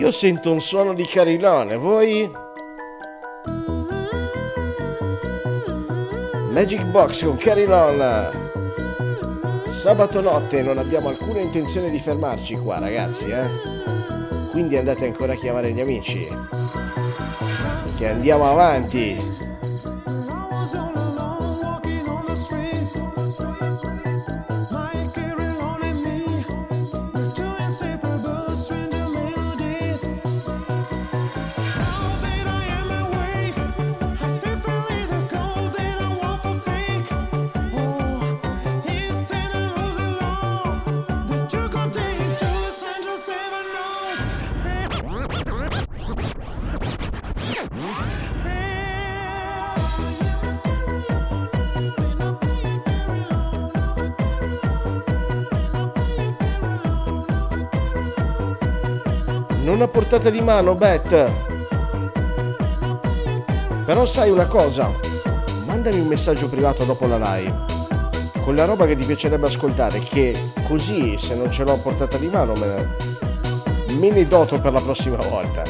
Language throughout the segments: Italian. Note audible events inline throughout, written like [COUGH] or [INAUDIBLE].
Io sento un suono di carillone, voi? Magic Box con Carillon. Sabato notte non abbiamo alcuna intenzione di fermarci qua, ragazzi, eh? Quindi andate ancora a chiamare gli amici. Che andiamo avanti. Portata di mano, Bet. Però sai una cosa? Mandami un messaggio privato dopo la live. Con la roba che ti piacerebbe ascoltare, che così se non ce l'ho portata di mano me ne, me ne doto per la prossima volta.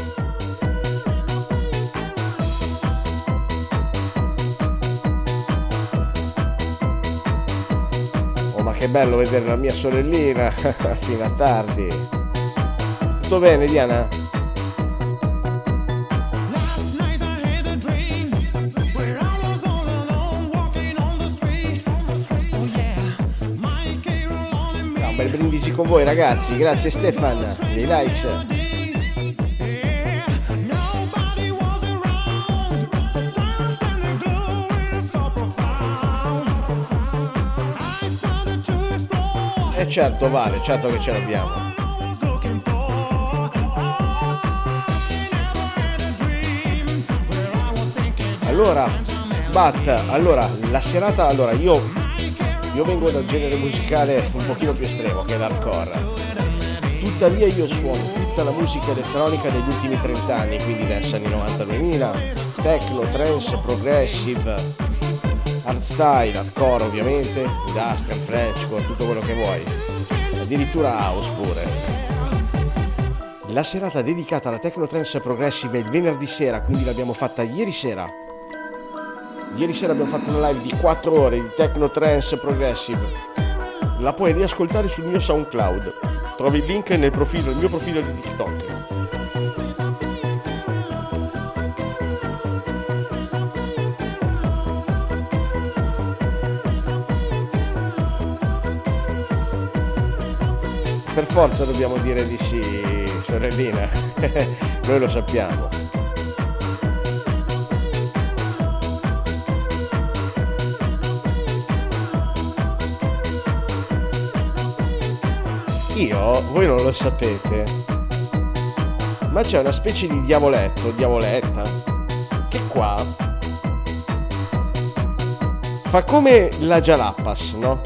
Oh ma che bello vedere la mia sorellina [LAUGHS] fino a tardi. Tutto bene Diana? Con voi ragazzi, grazie Stefan, dei likes. E eh certo vale, certo che ce l'abbiamo. Allora, Bat, allora, la serata, allora io, io vengo dal genere musicale un pochino più estremo che è l'hardcore. Tuttavia io suono tutta la musica elettronica degli ultimi 30 anni, quindi dance anni 90-2000, techno, trance, progressive, hardstyle, hardcore ovviamente, industrial, frenchcore, tutto quello che vuoi. Addirittura house pure. La serata dedicata alla Techno Trance Progressive è il venerdì sera, quindi l'abbiamo fatta ieri sera Ieri sera abbiamo fatto una live di 4 ore di techno trance progressive. La puoi riascoltare sul mio SoundCloud. Trovi il link nel, profilo, mio profilo di TikTok. Per forza dobbiamo dire di sì, sorellina. [LAUGHS] Noi lo sappiamo. Io, voi non lo sapete, ma c'è una specie di diavoletto, diavoletta, che qua fa come la Jalapas, no?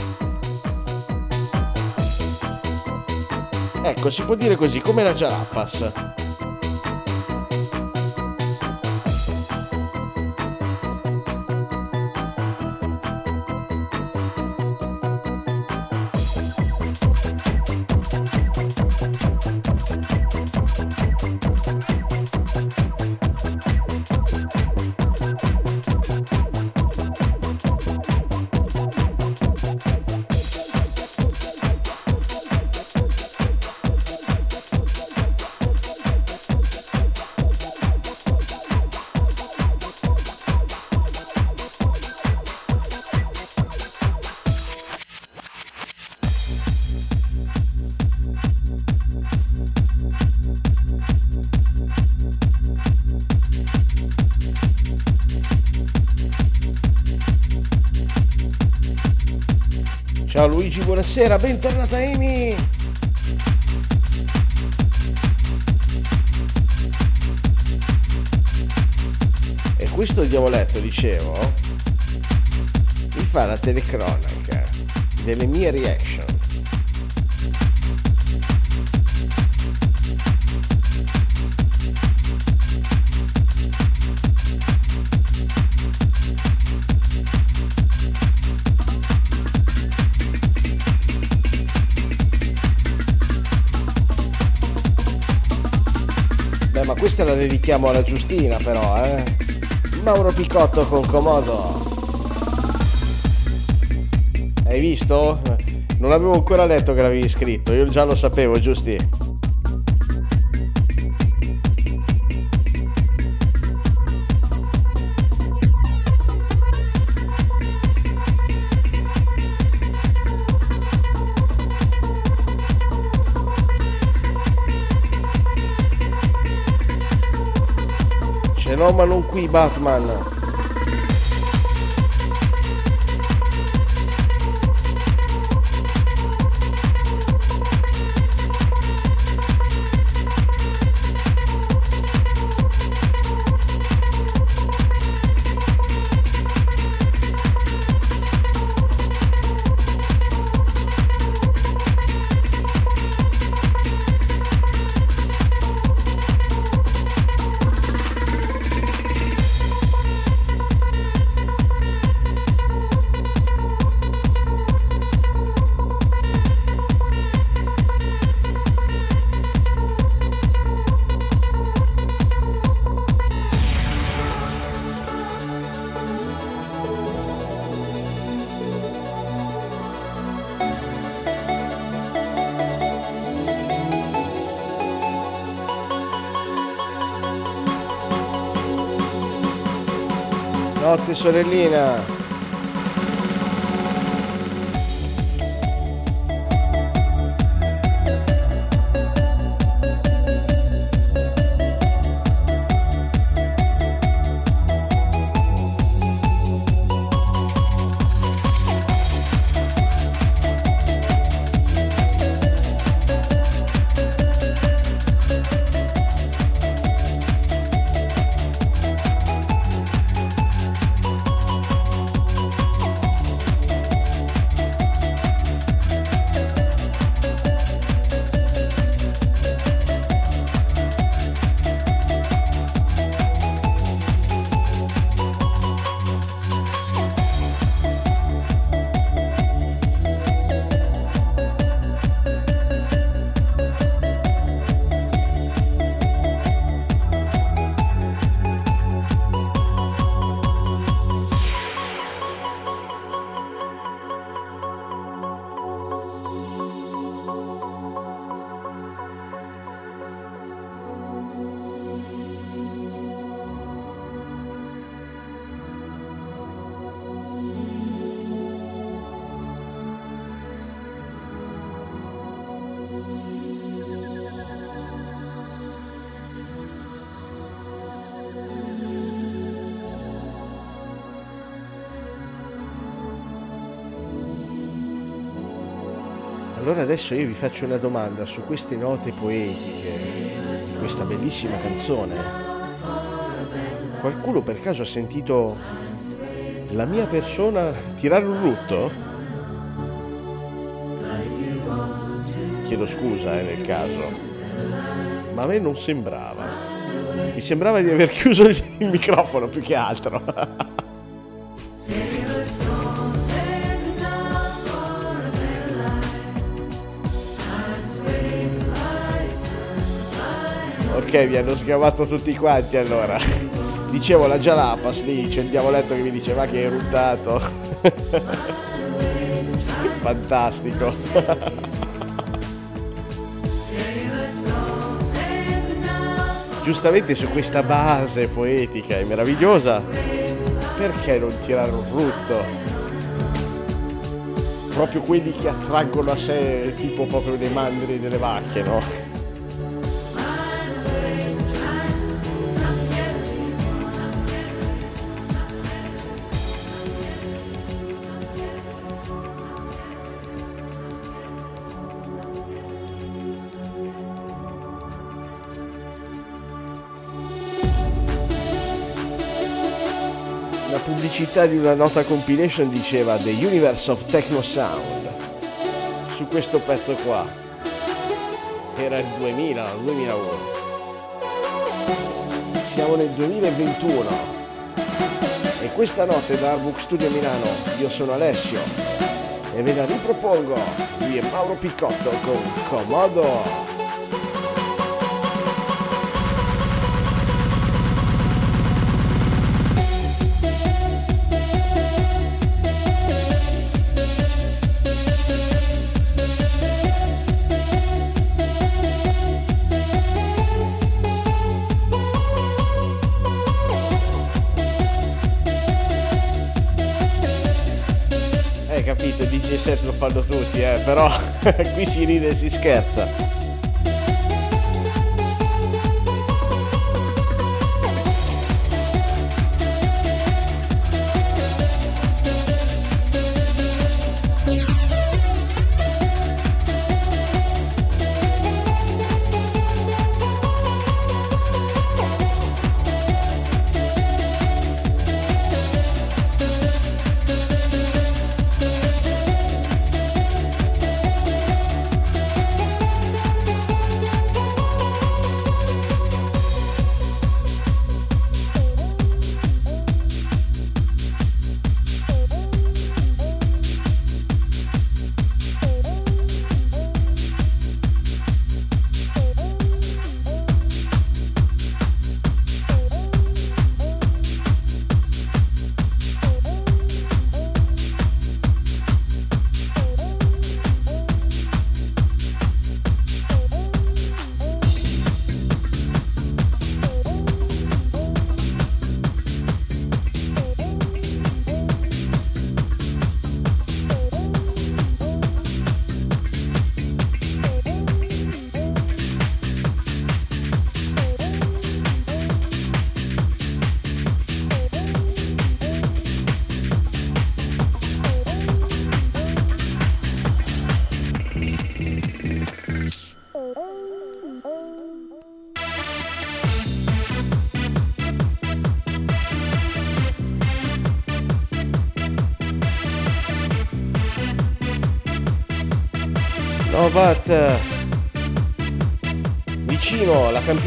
Ecco, si può dire così, come la Jalapas. Buonasera, bentornata Amy! E questo diavoletto, dicevo, mi fa la telecronaca delle mie reaction. Ma questa la dedichiamo alla Giustina però, eh. Mauro Picotto con Comodo. Hai visto? Non avevo ancora letto che l'avevi scritto, io già lo sapevo, Giusti. No ma non qui Batman sorellina. Adesso io vi faccio una domanda su queste note poetiche questa bellissima canzone. Qualcuno per caso ha sentito la mia persona tirare un rutto? Chiedo scusa eh, nel caso, ma a me non sembrava. Mi sembrava di aver [LAUGHS] chiuso il microfono più che altro. Mi hanno sgamato tutti quanti allora. Dicevo la Jalapas lì, c'è il diavoletto che mi diceva che hai ruttato. [LAUGHS] Fantastico. Giustamente su questa base poetica e meravigliosa, perché non tirare un rutto? Proprio quelli che attraggono a sé tipo proprio dei mandri delle vacche, no? Pubblicità di una nota compilation diceva The Universe of Techno Sound su questo pezzo qua. Era il 2000 2001 siamo nel 2021 e questa notte da Artbook Studio Milano io sono Alessio e ve la ripropongo lui è Mauro Picotto con Comodo eh, però [LAUGHS] qui si ride e si scherza.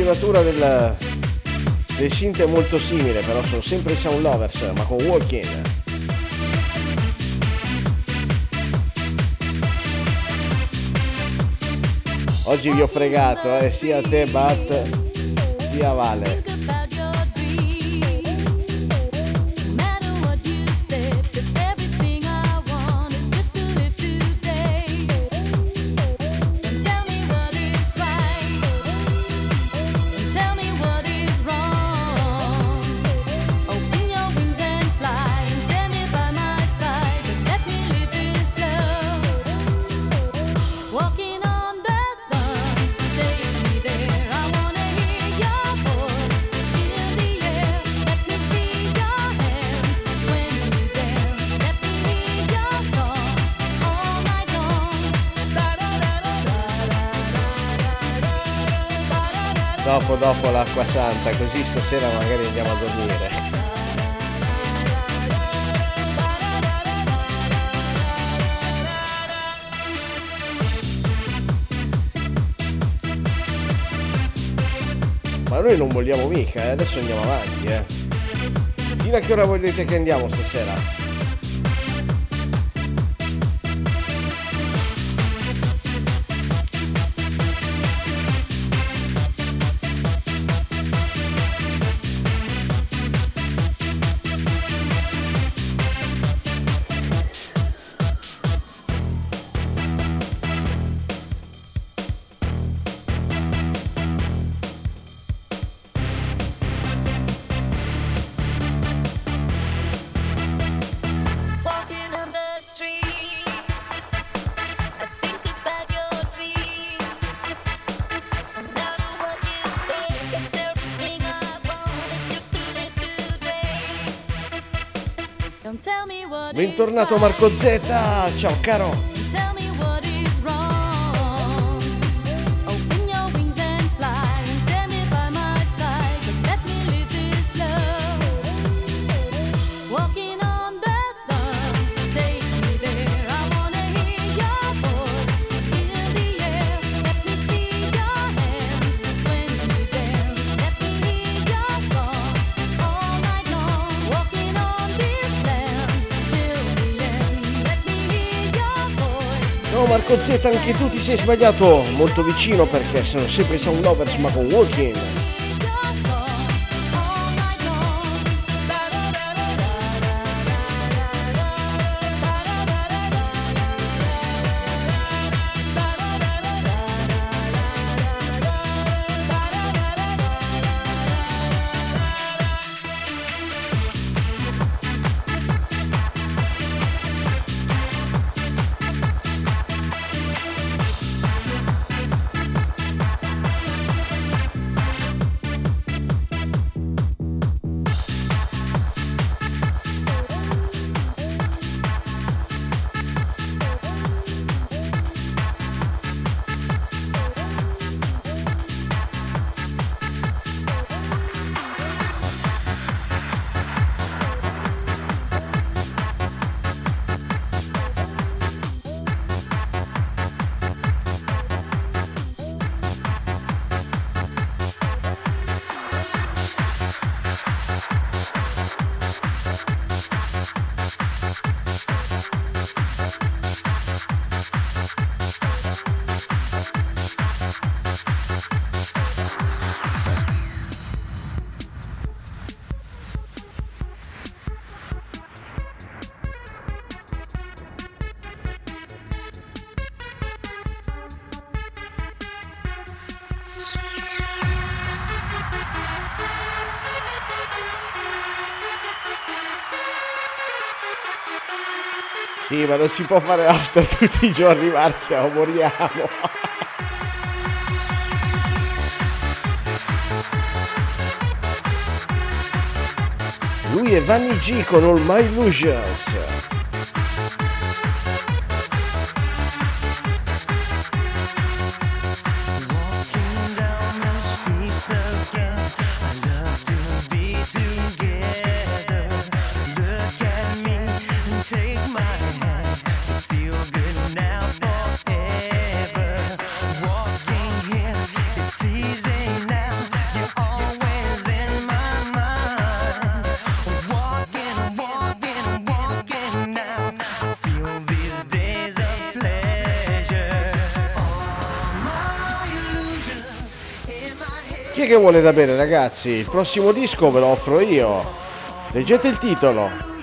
Campionatura del, del Sint è molto simile però sono sempre Sound Lovers ma con Walking oggi vi ho fregato eh, sia te Bat sia Vale dopo l'acqua santa, così stasera magari andiamo a dormire. Ma noi non vogliamo mica, eh? adesso andiamo avanti, eh. Fino a che ora volete che andiamo stasera? Bentornato Marco Z, ciao caro. Z anche tu ti sei sbagliato molto vicino perché sono sempre Sound Lovers ma con Walking Sì, ma non si può fare after [LAUGHS] tutti i giorni, Marzia, o moriamo. Lui è Vanni G con All My Illusions. Che vuole da bere ragazzi? Il prossimo disco ve lo offro io. Leggete il titolo.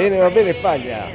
Bene, va bene Paglia.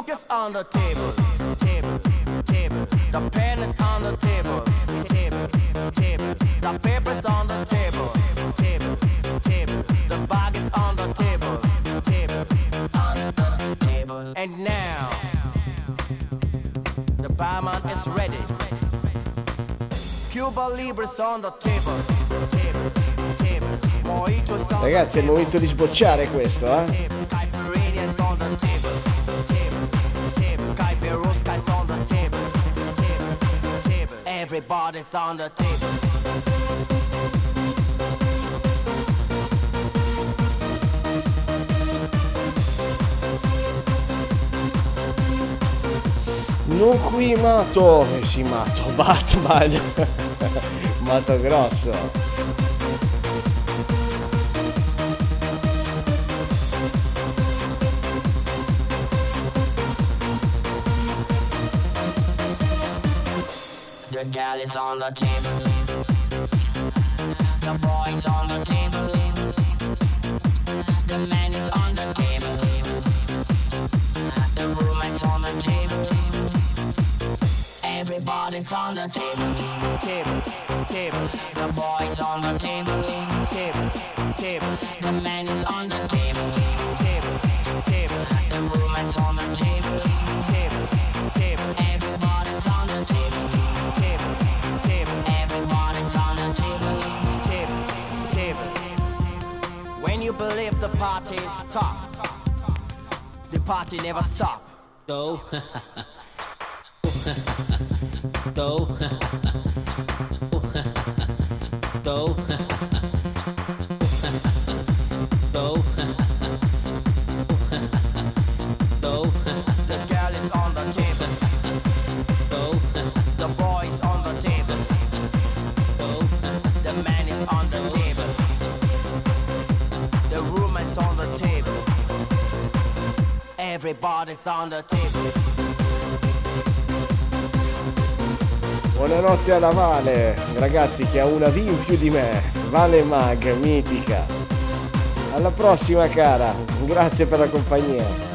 Book is on the table, table, table. The pen is on the table, table, table. The paper's on the table, table, table. The bag is on the table, table, on the table. And now, the barman is ready. Cuba Libre's on the table, table, table. Ragazzi, è il momento di sbocciare questo, eh? Everybody's on the table. Non qui Mato, eh sì Mato, [LAUGHS] Bat, Mato grosso. on the table. it's on the table. Buonanotte alla Vale, ragazzi che ha una V in più di me, Vale Mag, mitica. Alla prossima cara, grazie per la compagnia.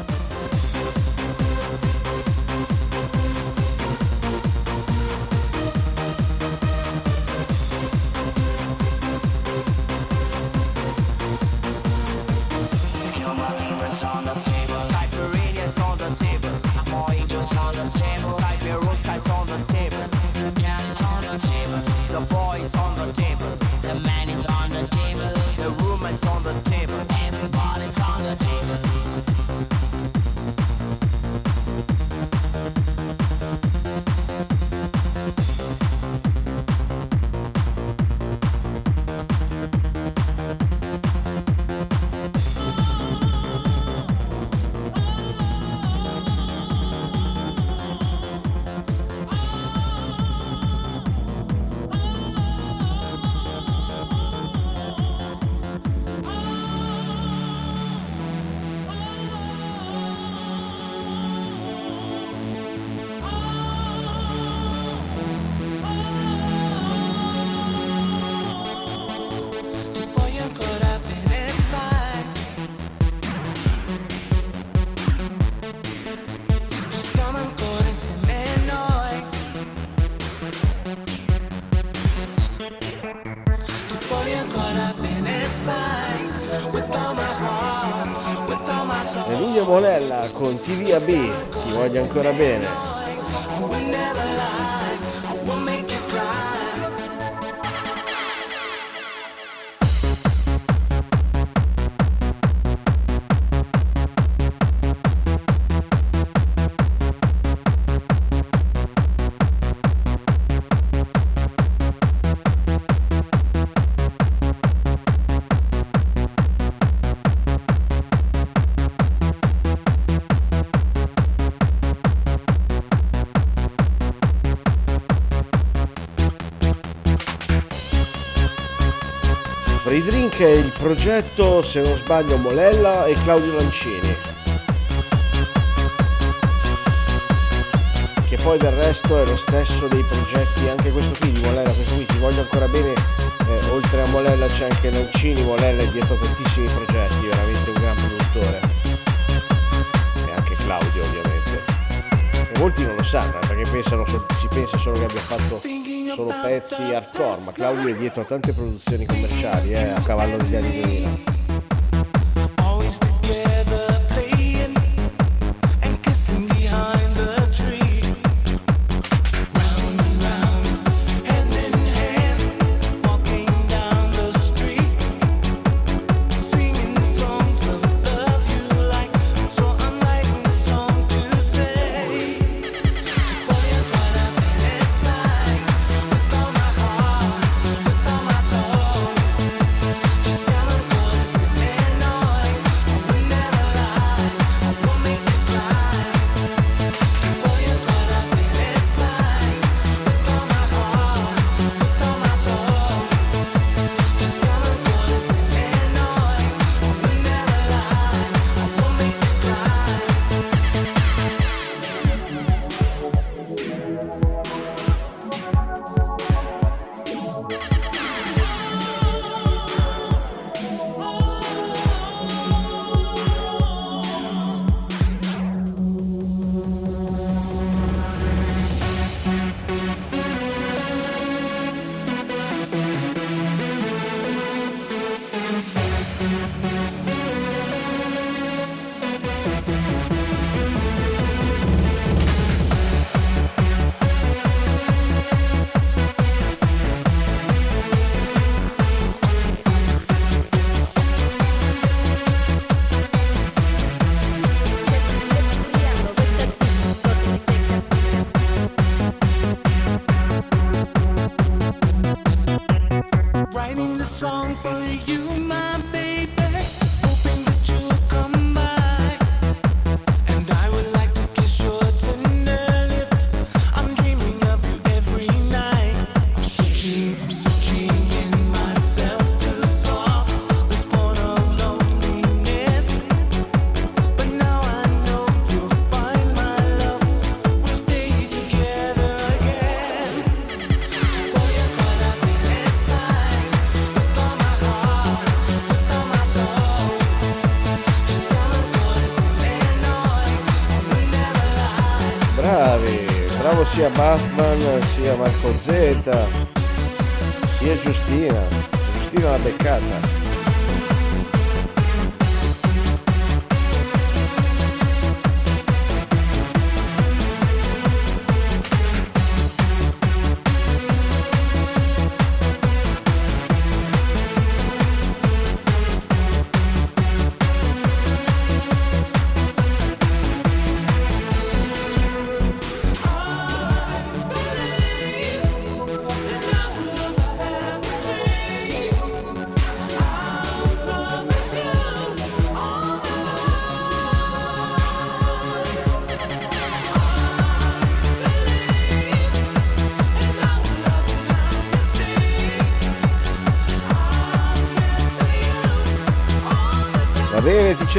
ancora bene. Music e il progetto, se non sbaglio, Molella e Claudio Lancini. Che poi del resto è lo stesso dei progetti, anche questo qui di Molella, questo qui ti voglio ancora bene, eh, oltre a Molella c'è anche Lancini, Molella è dietro tantissimi progetti, veramente un gran produttore. E anche Claudio ovviamente. E molti non lo sanno, perché pensano, si pensa solo che abbia fatto solo pezzi hardcore, ma Claudio è dietro a tante produzioni commerciali eh, a cavallo degli anni 2000. sia Batman sia Marco Z sia Giustina. Giustina l'ha beccata.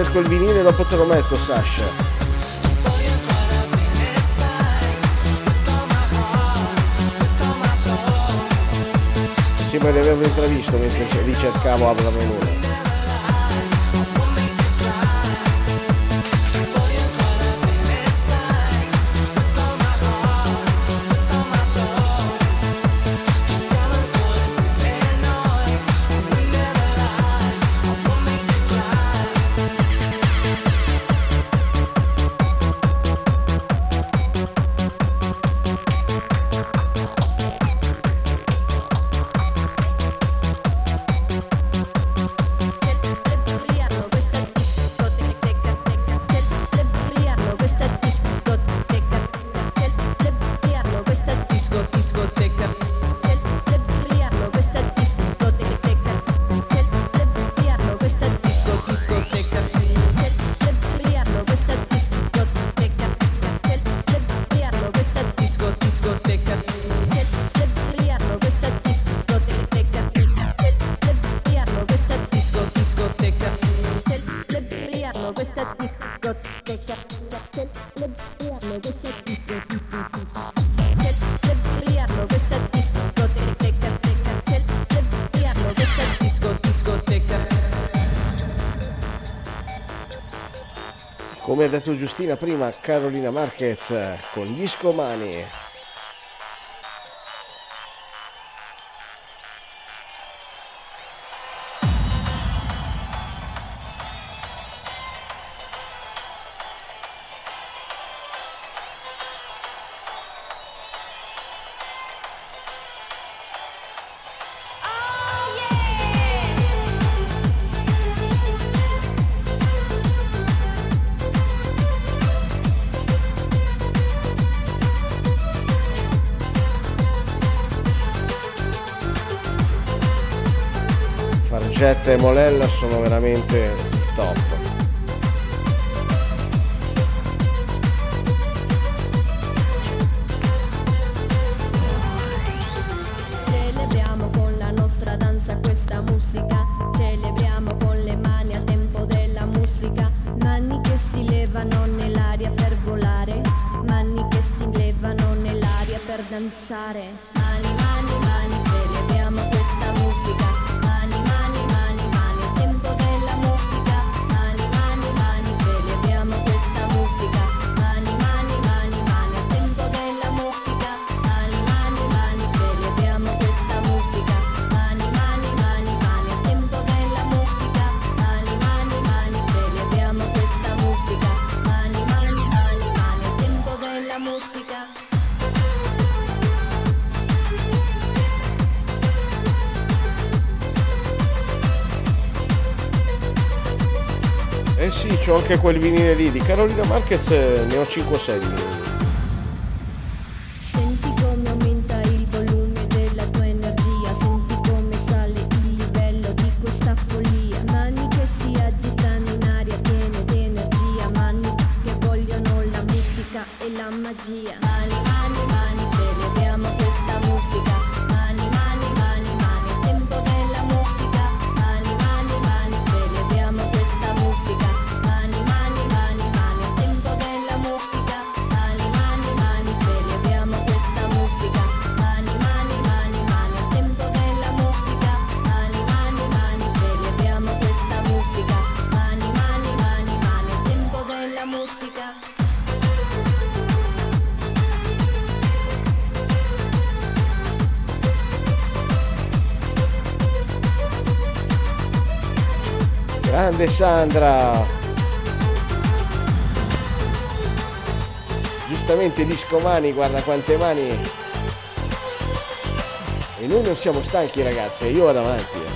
cerco il vinile e dopo te lo metto Sasha. Sembra di averlo intravisto mentre ricercavo Abra Meloni. come ha detto Giustina prima Carolina Marquez con gli scomani. Motta e Molella sono veramente il top. questa musica, celebriamo con le mani al tempo della musica, mani che si levano nell'aria per volare, mani che si levano nell'aria per danzare. anche quel vinile lì di Carolina Marquez eh, ne ho 5 o 6 di vinili Alessandra. Giustamente disco mani, guarda quante mani. E noi non siamo stanchi ragazzi, io vado avanti. Eh.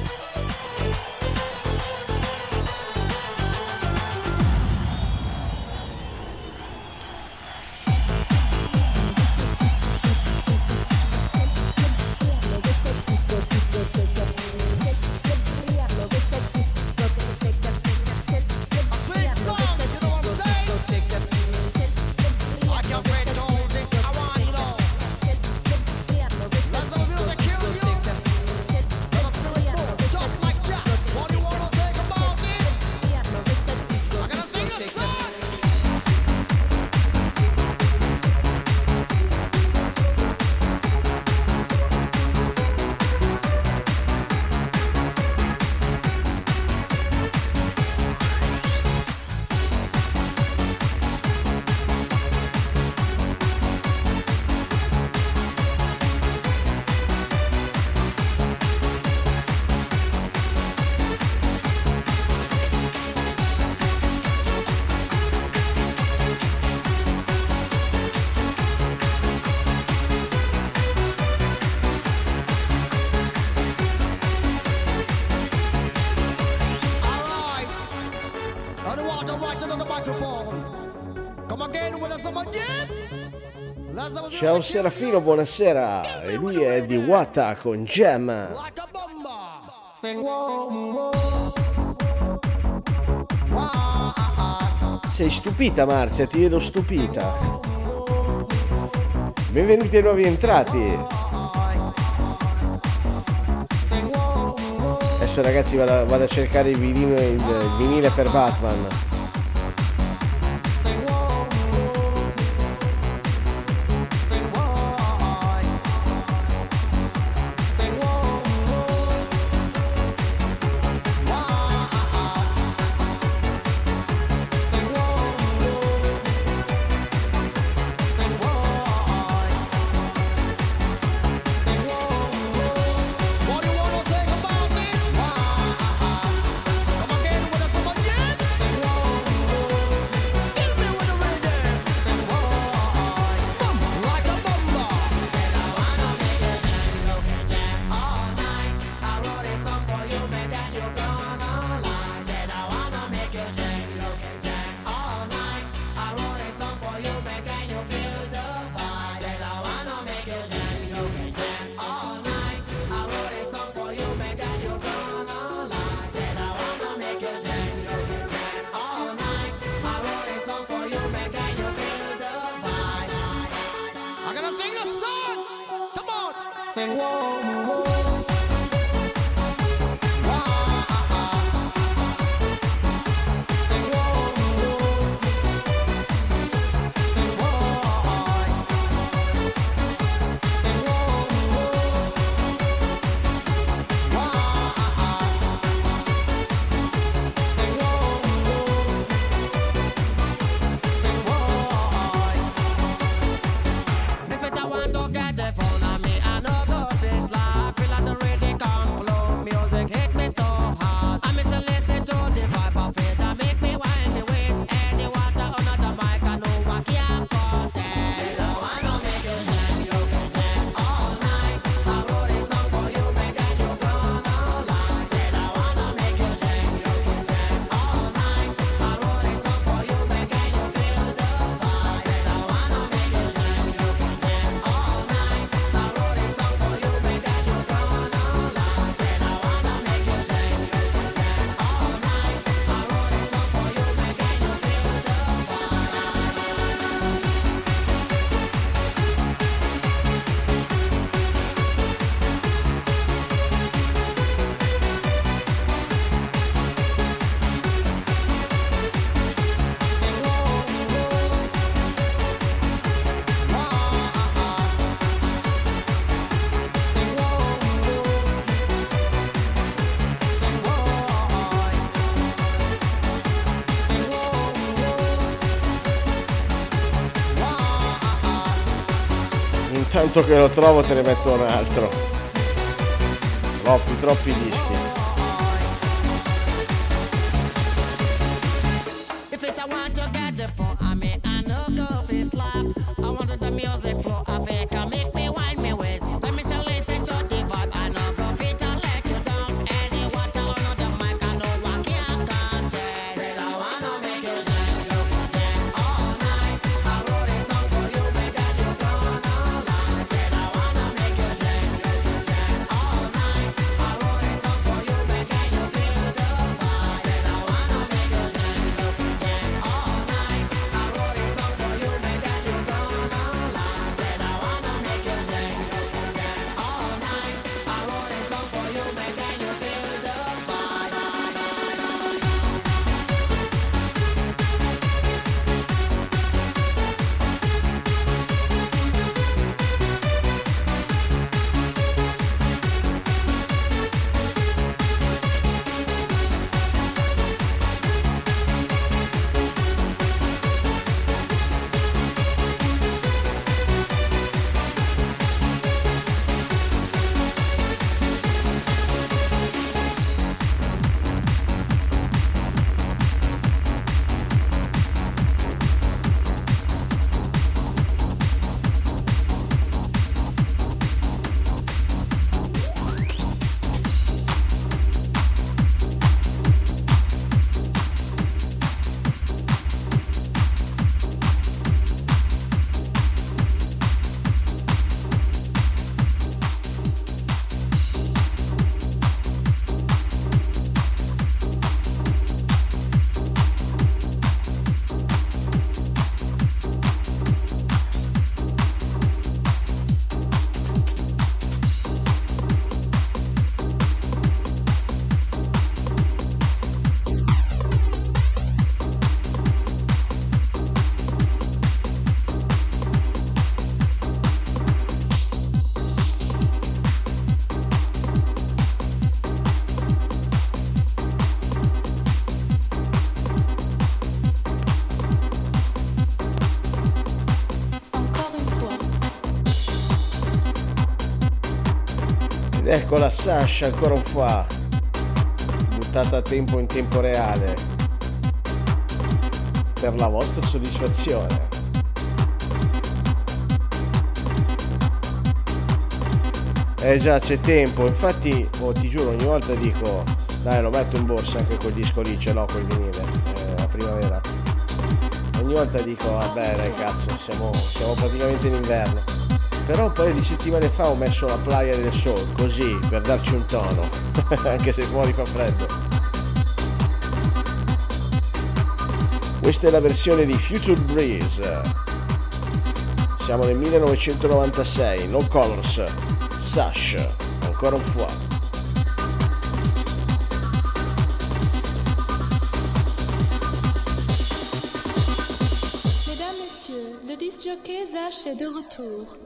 Ciao Serafino, buonasera. E lui è di Wata con Gem. Sei stupita Marzia, ti vedo stupita. Benvenuti ai nuovi entrati. Adesso ragazzi vado, vado a cercare il vinile, il vinile per Batman. Tanto che lo trovo te ne metto un altro. Troppi, troppi dischi. La Sasha ancora un fa. Buttata a tempo in tempo reale. Per la vostra soddisfazione. Eh già c'è tempo, infatti oh, ti giuro ogni volta dico dai lo metto in borsa anche quel disco lì, ce l'ho quel vinile, eh, a primavera. Ogni volta dico vabbè dai cazzo siamo, siamo praticamente in inverno. Però un paio di settimane fa ho messo la playa del sol, così, per darci un tono, [LAUGHS] anche se fuori fa freddo. Questa è la versione di Future Breeze. Siamo nel 1996, No Colors, Sash, ancora un fois. De retour.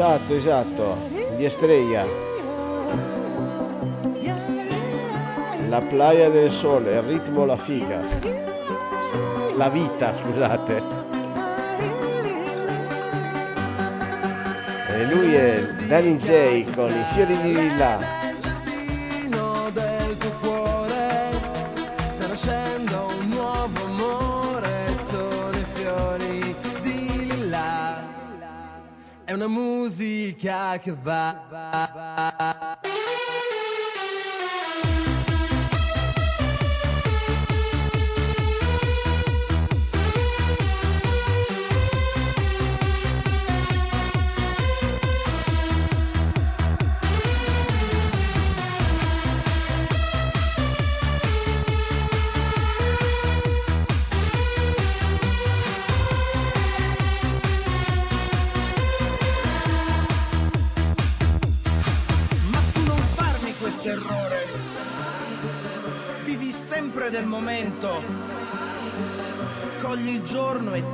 Esatto, esatto, di Estrella. La playa del sole, il ritmo, la figa. La vita, scusate. E lui è Danny J con i fiori di lilla. Musica che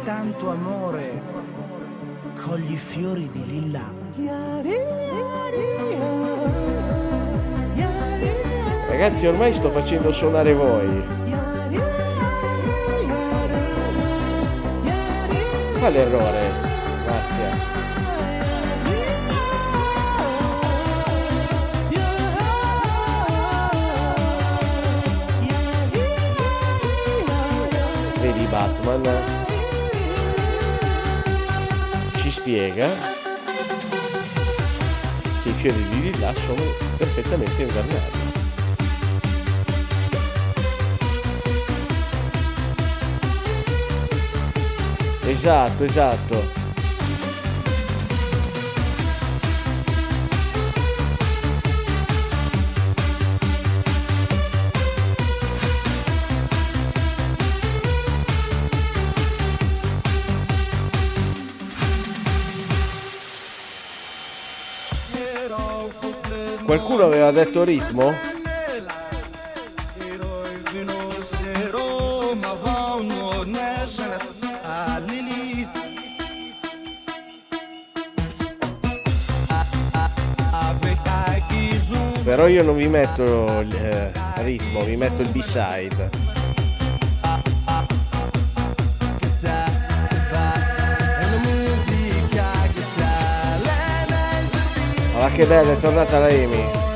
tanto amore. Cogli fiori di lilla. Ragazzi, ormai sto facendo suonare voi. Quale errore? Grazie. Vedi Batman ci spiega che i fiori di lilla sono perfettamente invernali. Esatto, esatto. Qualcuno aveva detto ritmo? Però io non vi metto il eh, ritmo, vi metto il B-side. Che bella, è tornata la Amy.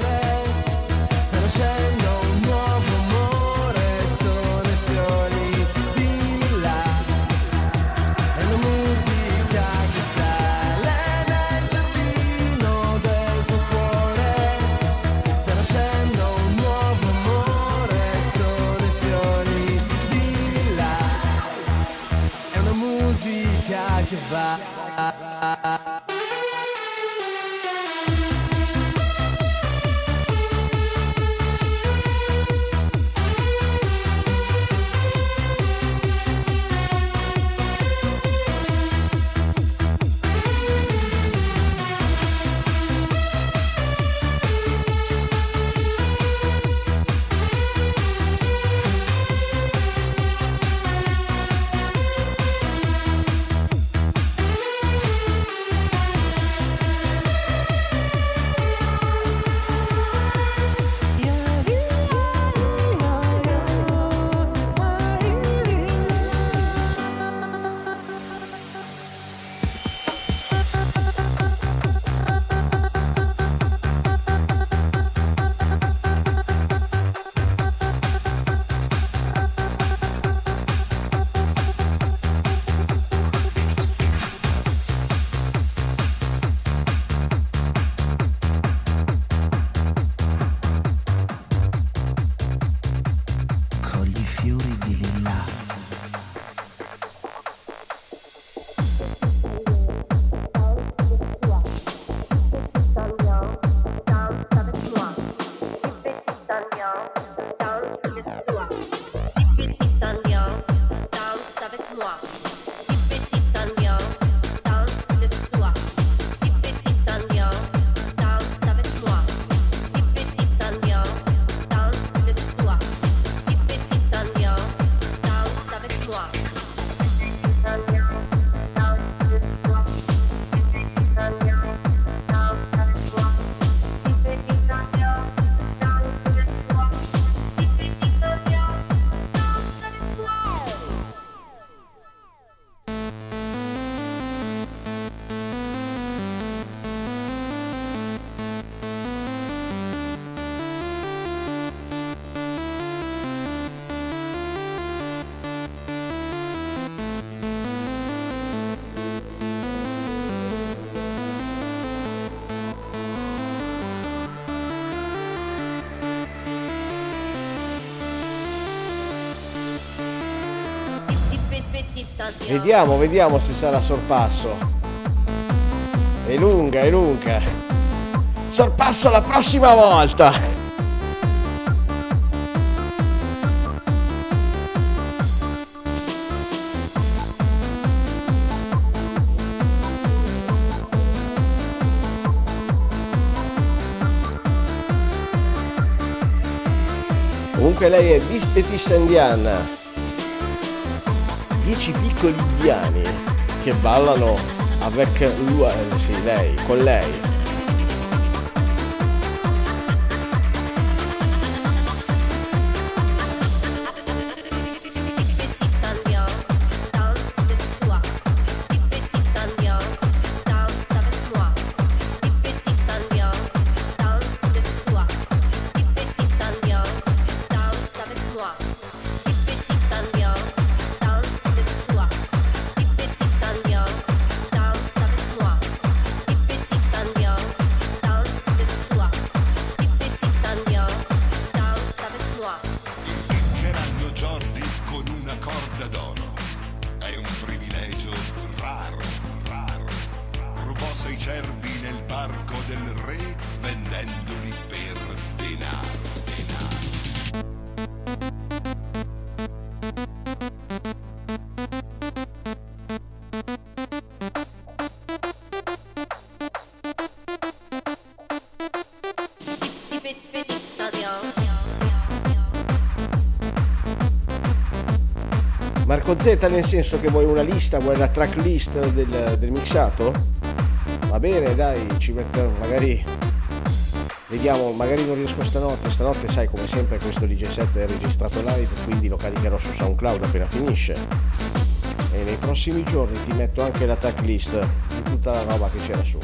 Vediamo, vediamo se sarà sorpasso. È lunga, è lunga. Sorpasso la prossima volta. Comunque lei è Dispetissa indiana. Dieci piccoli indiani che ballano avec lui, eh, sì, lei, con lei. Z nel senso che vuoi una lista, vuoi la tracklist del, del mixato? Va bene, dai, ci metterò, magari vediamo, magari non riesco stanotte, stanotte sai come sempre questo DJ set è registrato live, quindi lo caricherò su SoundCloud appena finisce. E nei prossimi giorni ti metto anche la tracklist di tutta la roba che c'era su.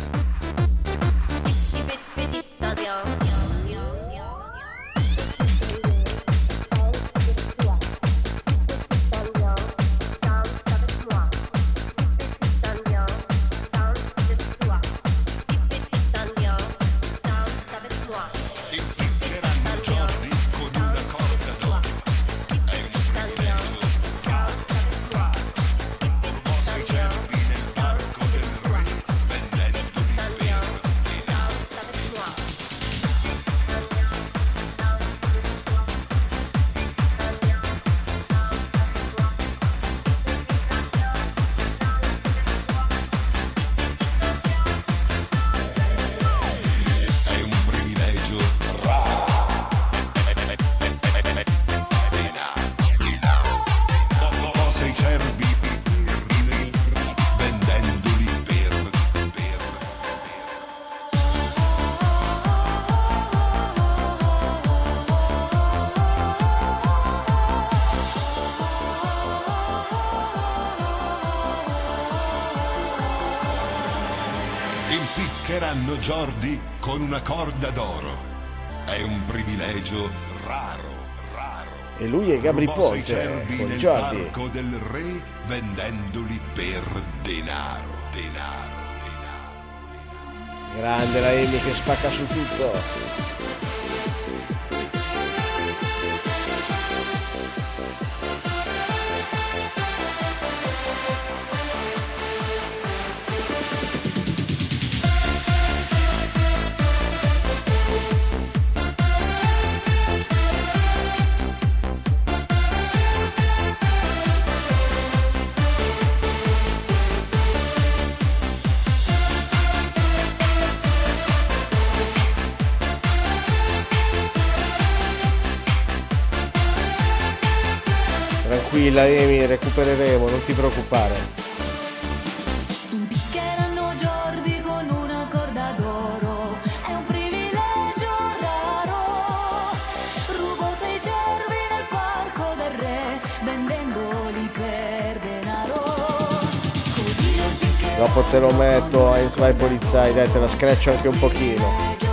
Jordi con una corda d'oro. È un privilegio raro, raro. E lui è Gabri Ponte cervi con nel Jordi. parco del re vendendoli per denaro, denaro. Grande la Amy che spacca su tutto. Recupereremo, non ti preoccupare. Impiccheranno Jordi con una corda d'oro, è un privilegio raro. Rubo sei cervi nel parco del re, vendendoli per denaro. Così impiccheranno Dopo te lo metto a Zwei Polizei, dai te la screccio anche un pochino.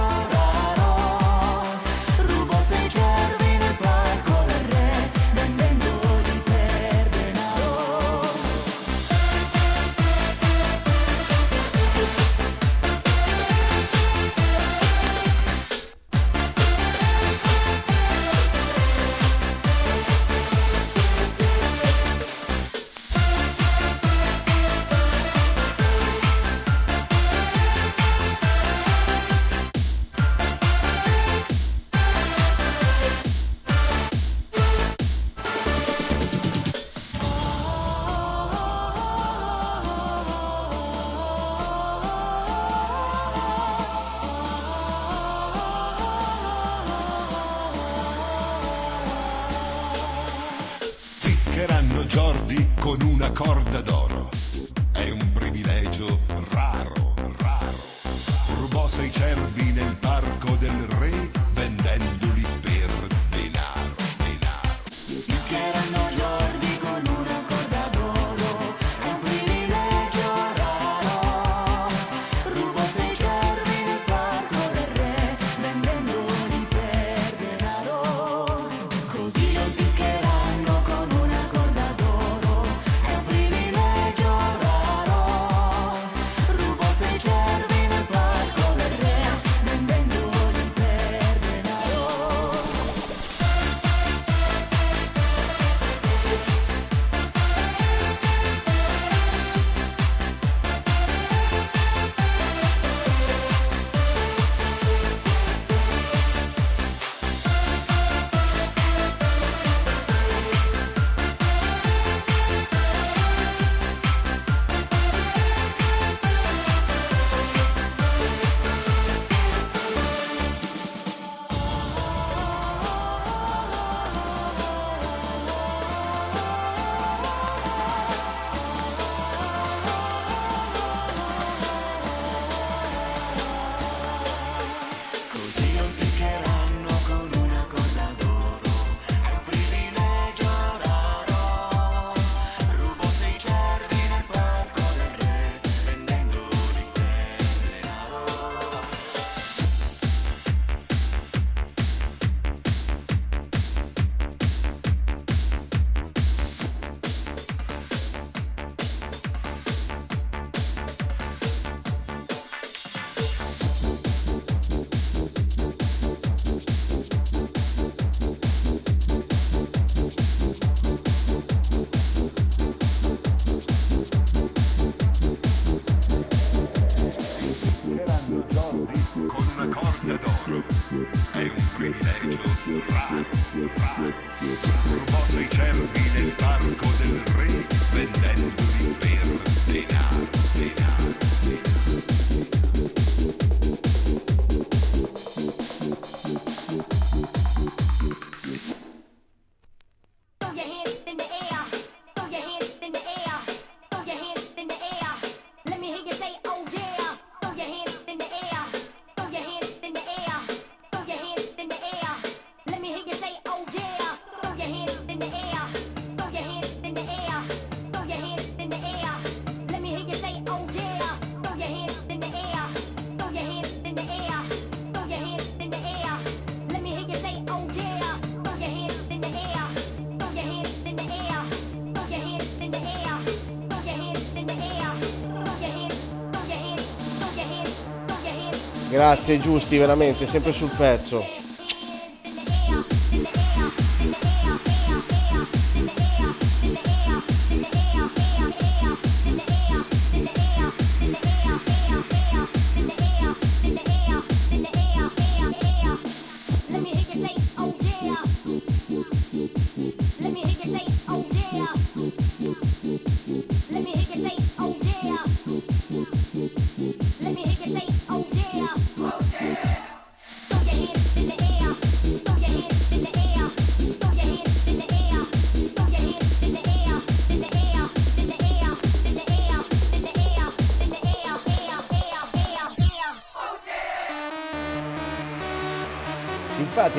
Grazie Giusti, veramente, sempre sul pezzo.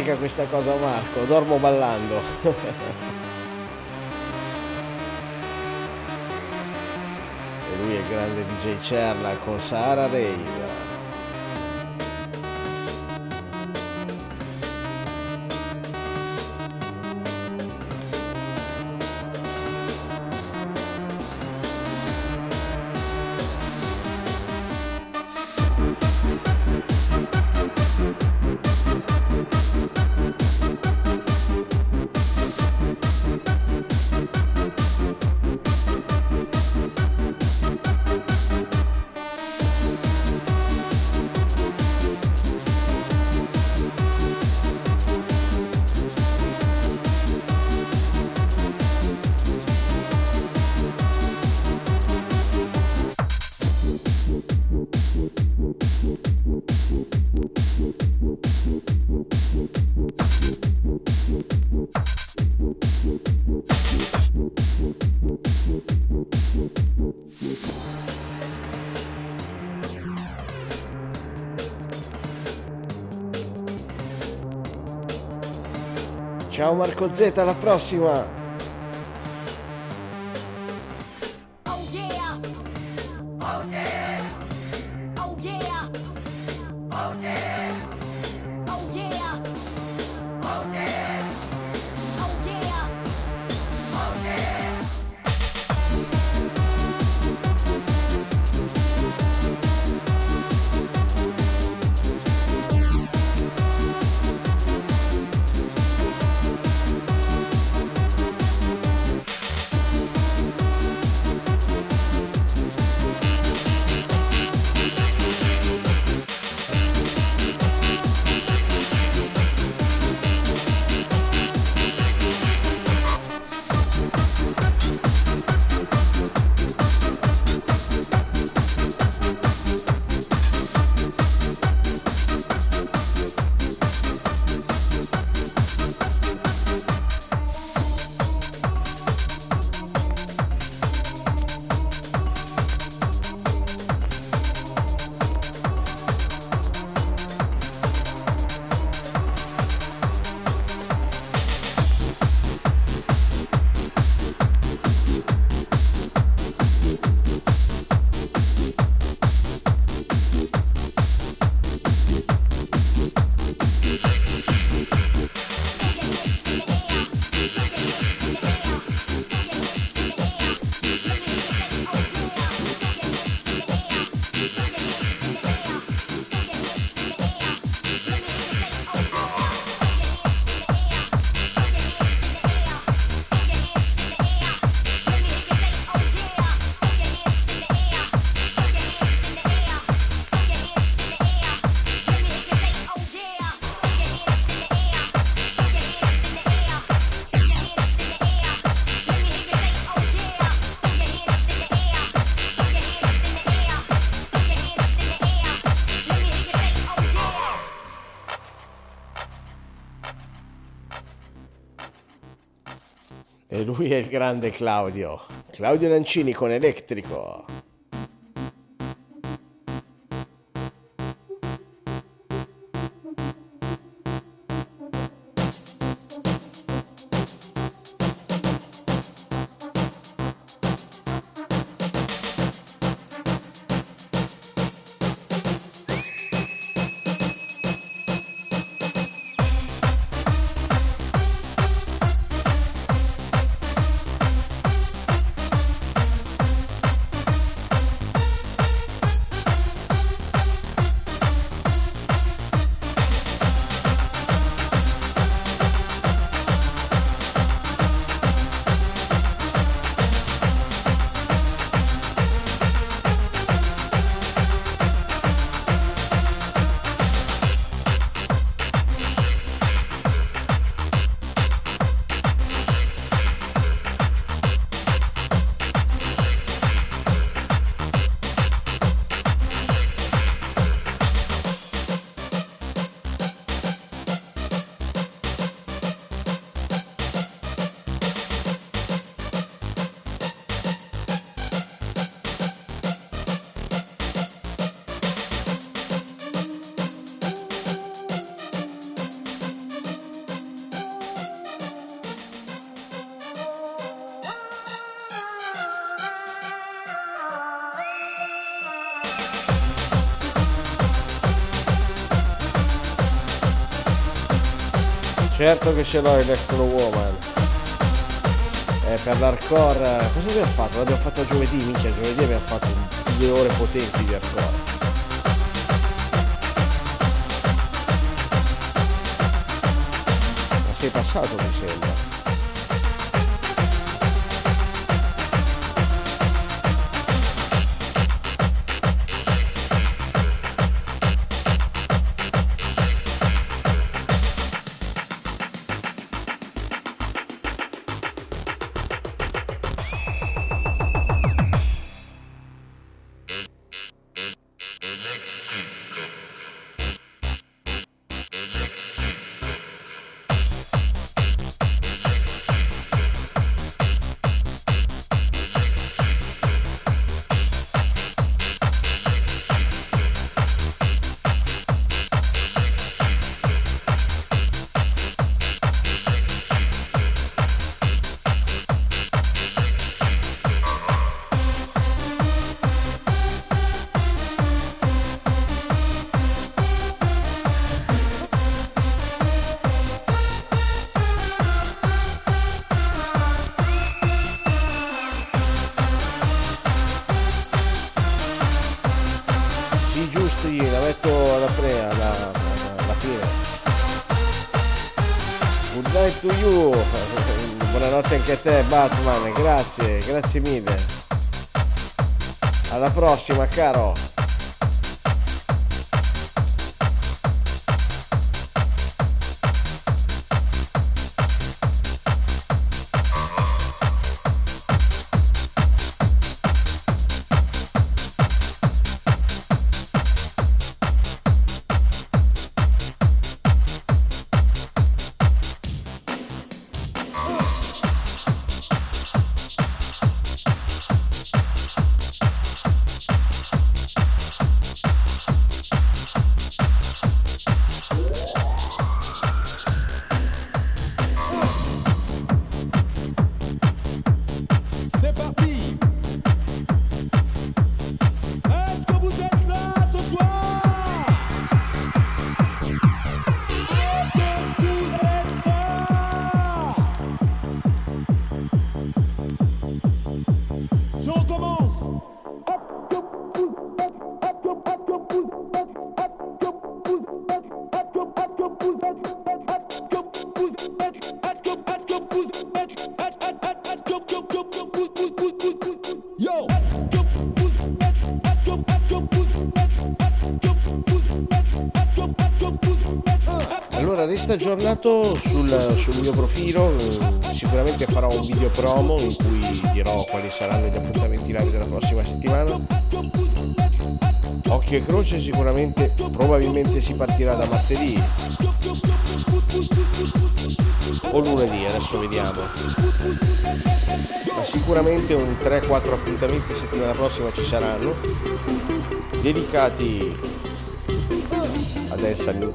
simpatica questa cosa Marco, dormo ballando. [LAUGHS] e lui è il grande DJ Cerla con Sara Rave. Ciao Marco Z, alla prossima. Lui è il grande Claudio. Claudio Lancini con Elettrico. Certo che ce l'ho Electro Woman. Eh, per l'hardcore, cosa abbiamo fatto? L'abbiamo fatto giovedì, minchia, giovedì abbiamo fatto due ore potenti di hardcore. Ma sei passato mi sembra. Batman, grazie, grazie mille. Alla prossima caro. Aggiornato sul, sul mio profilo, eh, sicuramente farò un video promo in cui dirò quali saranno gli appuntamenti live della prossima settimana. Occhio e croce sicuramente, probabilmente si partirà da martedì o lunedì, adesso vediamo. Ma sicuramente un 3-4 appuntamenti settimana prossima ci saranno, dedicati a Dance anni,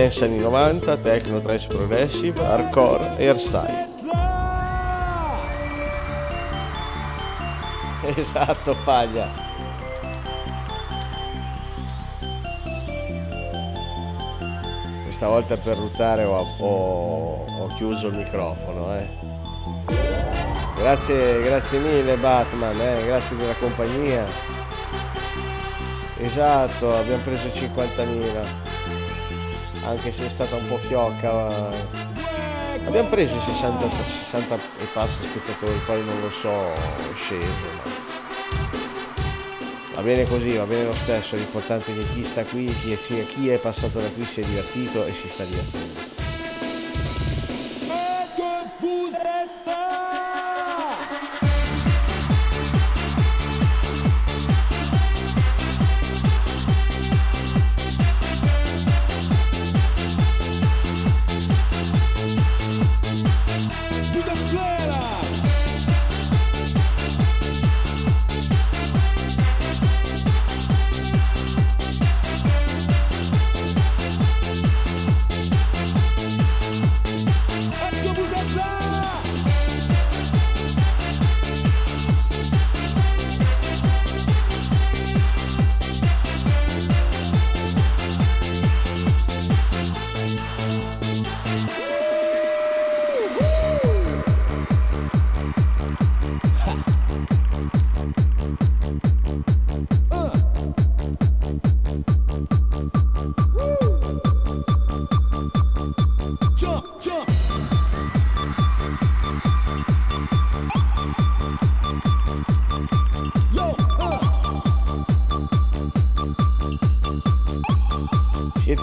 dance anni 90, techno, trance progressive, hardcore e hairstyle. [LAUGHS] Esatto, paglia. Questa volta per ruttare ho, ho- ho chiuso il microfono, eh. Grazie, grazie mille Batman, eh, grazie della compagnia. Esatto, abbiamo preso 50.000. Anche se è stata un po' fiocca. ma- Abbiamo preso i 60, 60 e passa spettatori, poi non lo so, è sceso. ma- Va bene così, va bene lo stesso, l'importante è che chi sta qui, chi è, chi è passato da qui si è divertito e si sta divertendo.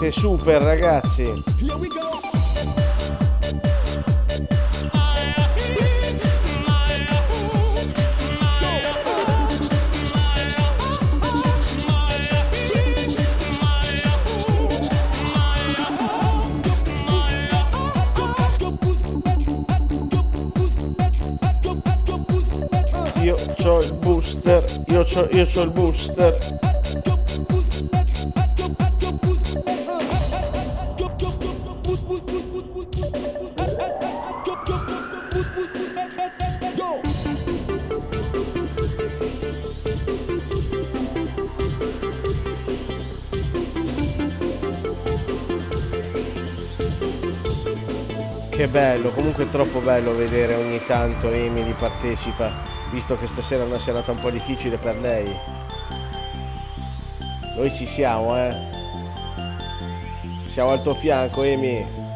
Siete super ragazzi! Io c'ho il booster, io c'ho il booster. bello, comunque è troppo bello vedere ogni tanto Emily partecipa, visto che stasera è una serata un po' difficile per lei. Noi ci siamo, eh. Siamo al tuo fianco, Emily.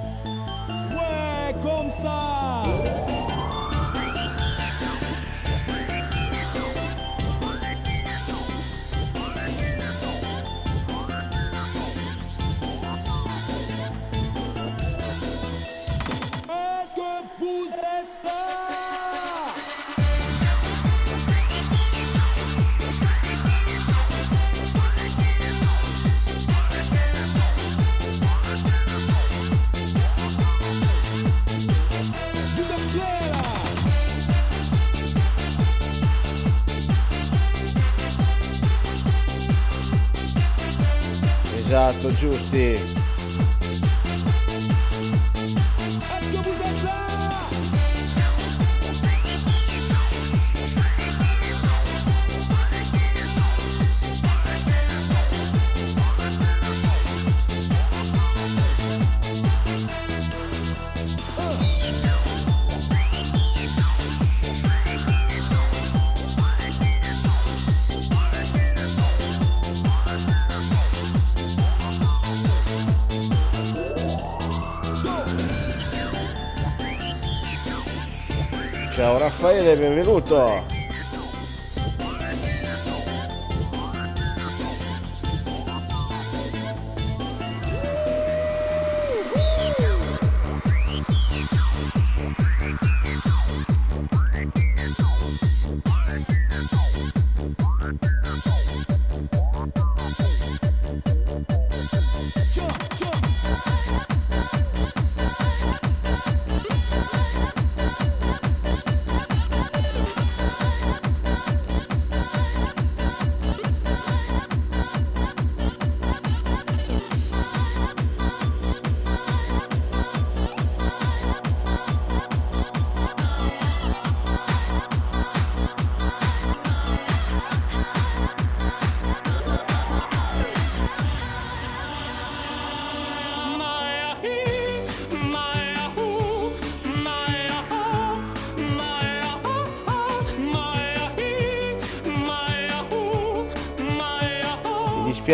Raffaele, benvenuto.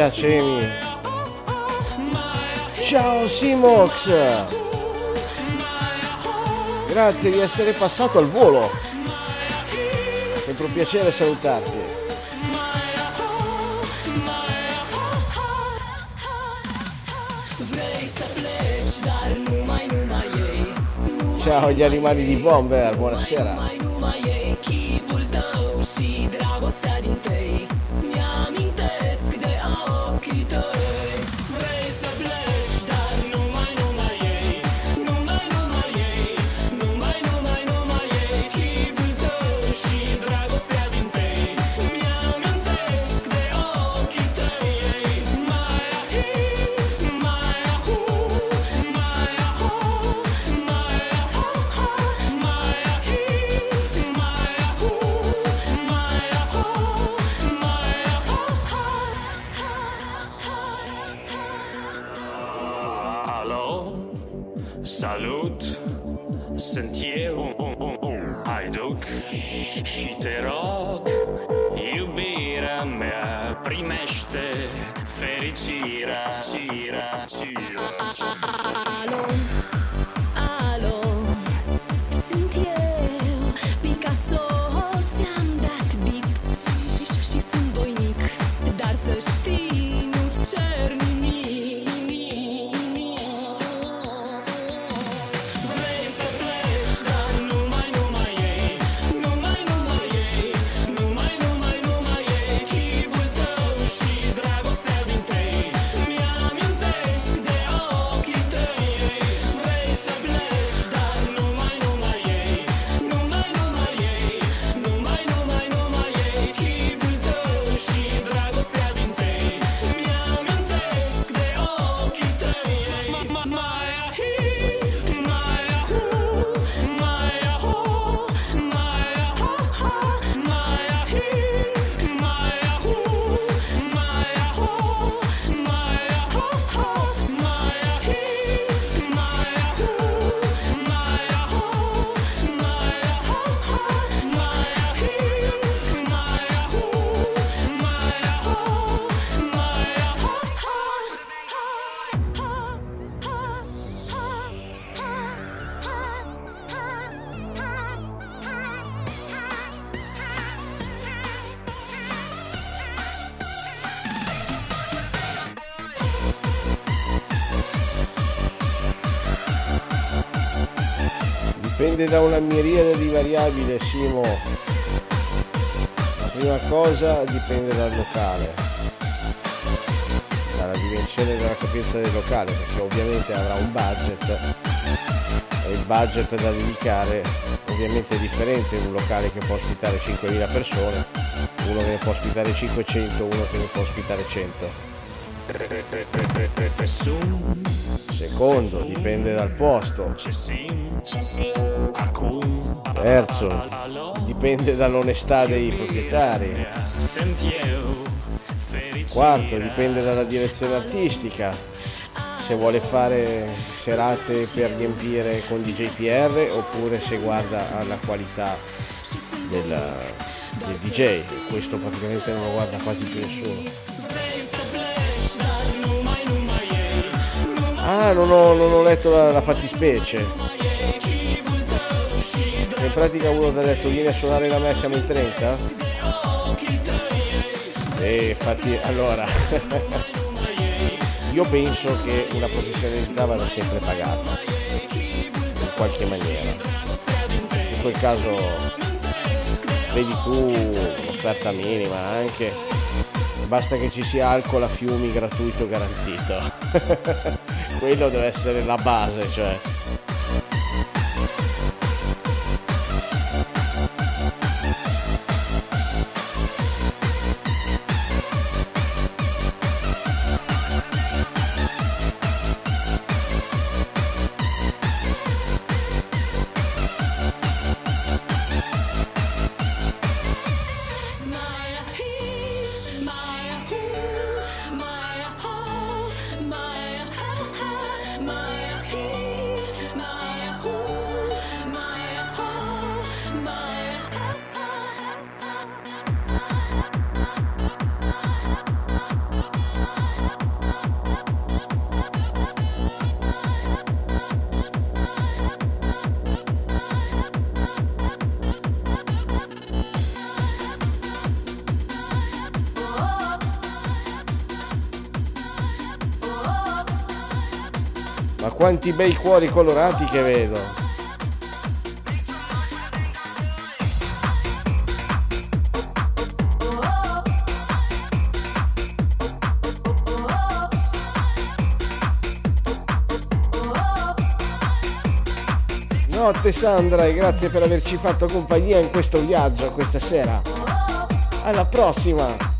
piace Ciao Simox! Grazie di essere passato al volo. Sempre un piacere salutarti. Ciao gli animali di Bomber, buonasera. Dipende da una miriade di variabili, Simo. La prima cosa dipende dal locale, dalla dimensione della capienza del locale, perché ovviamente avrà un budget e il budget da dedicare ovviamente è differente un locale che può ospitare 5.000 persone, uno che ne può ospitare 500, uno che ne può ospitare 100. Secondo, dipende dal posto. Terzo, dipende dall'onestà dei proprietari. Quarto, dipende dalla direzione artistica. Se vuole fare serate per riempire con DJPR oppure se guarda alla qualità del, del DJ. Questo praticamente non lo guarda quasi più nessuno. Ah, non ho, non ho letto la, la fattispecie. In pratica uno ti ha detto vieni a suonare da me, siamo in 30? E infatti, allora, [LAUGHS] io penso che una professionalità vada sempre pagata, in qualche maniera. In quel caso, vedi tu, offerta minima anche, basta che ci sia alcol a fiumi gratuito garantito. [LAUGHS] Quello deve essere la base, cioè. Quanti bei cuori colorati che vedo. Notte Sandra e grazie per averci fatto compagnia in questo viaggio questa sera. Alla prossima!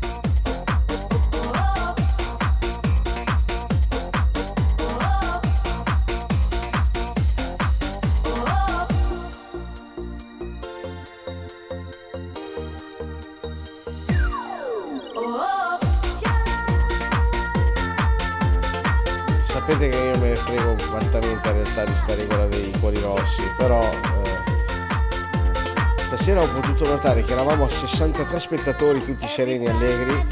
Potuto notare che eravamo a 63 spettatori tutti sereni e allegri,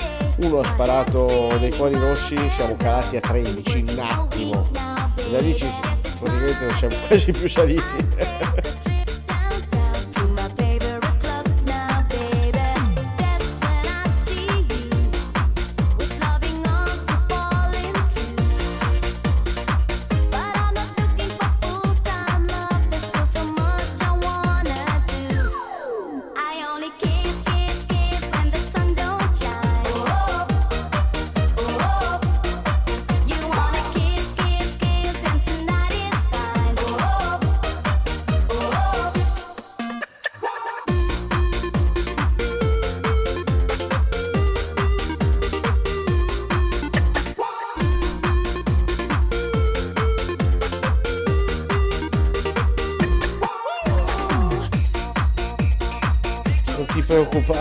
uno ha sparato dei cuori rossi, siamo calati a 13 in un attimo, da lì ci, praticamente non siamo [LAUGHS] quasi più saliti.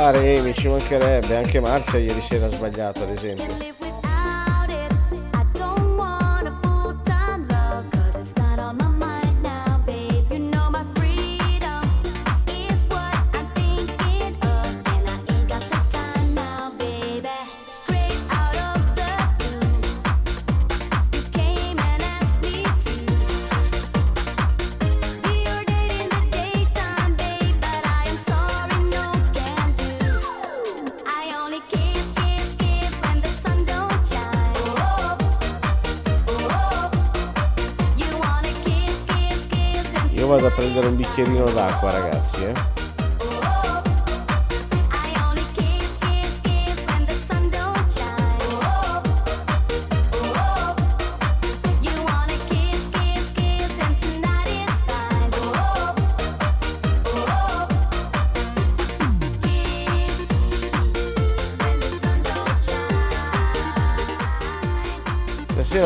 Preoccupare Amy, ci mancherebbe, anche Marzia ieri sera ha sbagliato ad esempio. Bicchierino d'acqua, ragazzi, eh.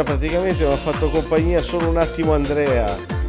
Praticamente mi ha fatto compagnia solo un attimo Andrea.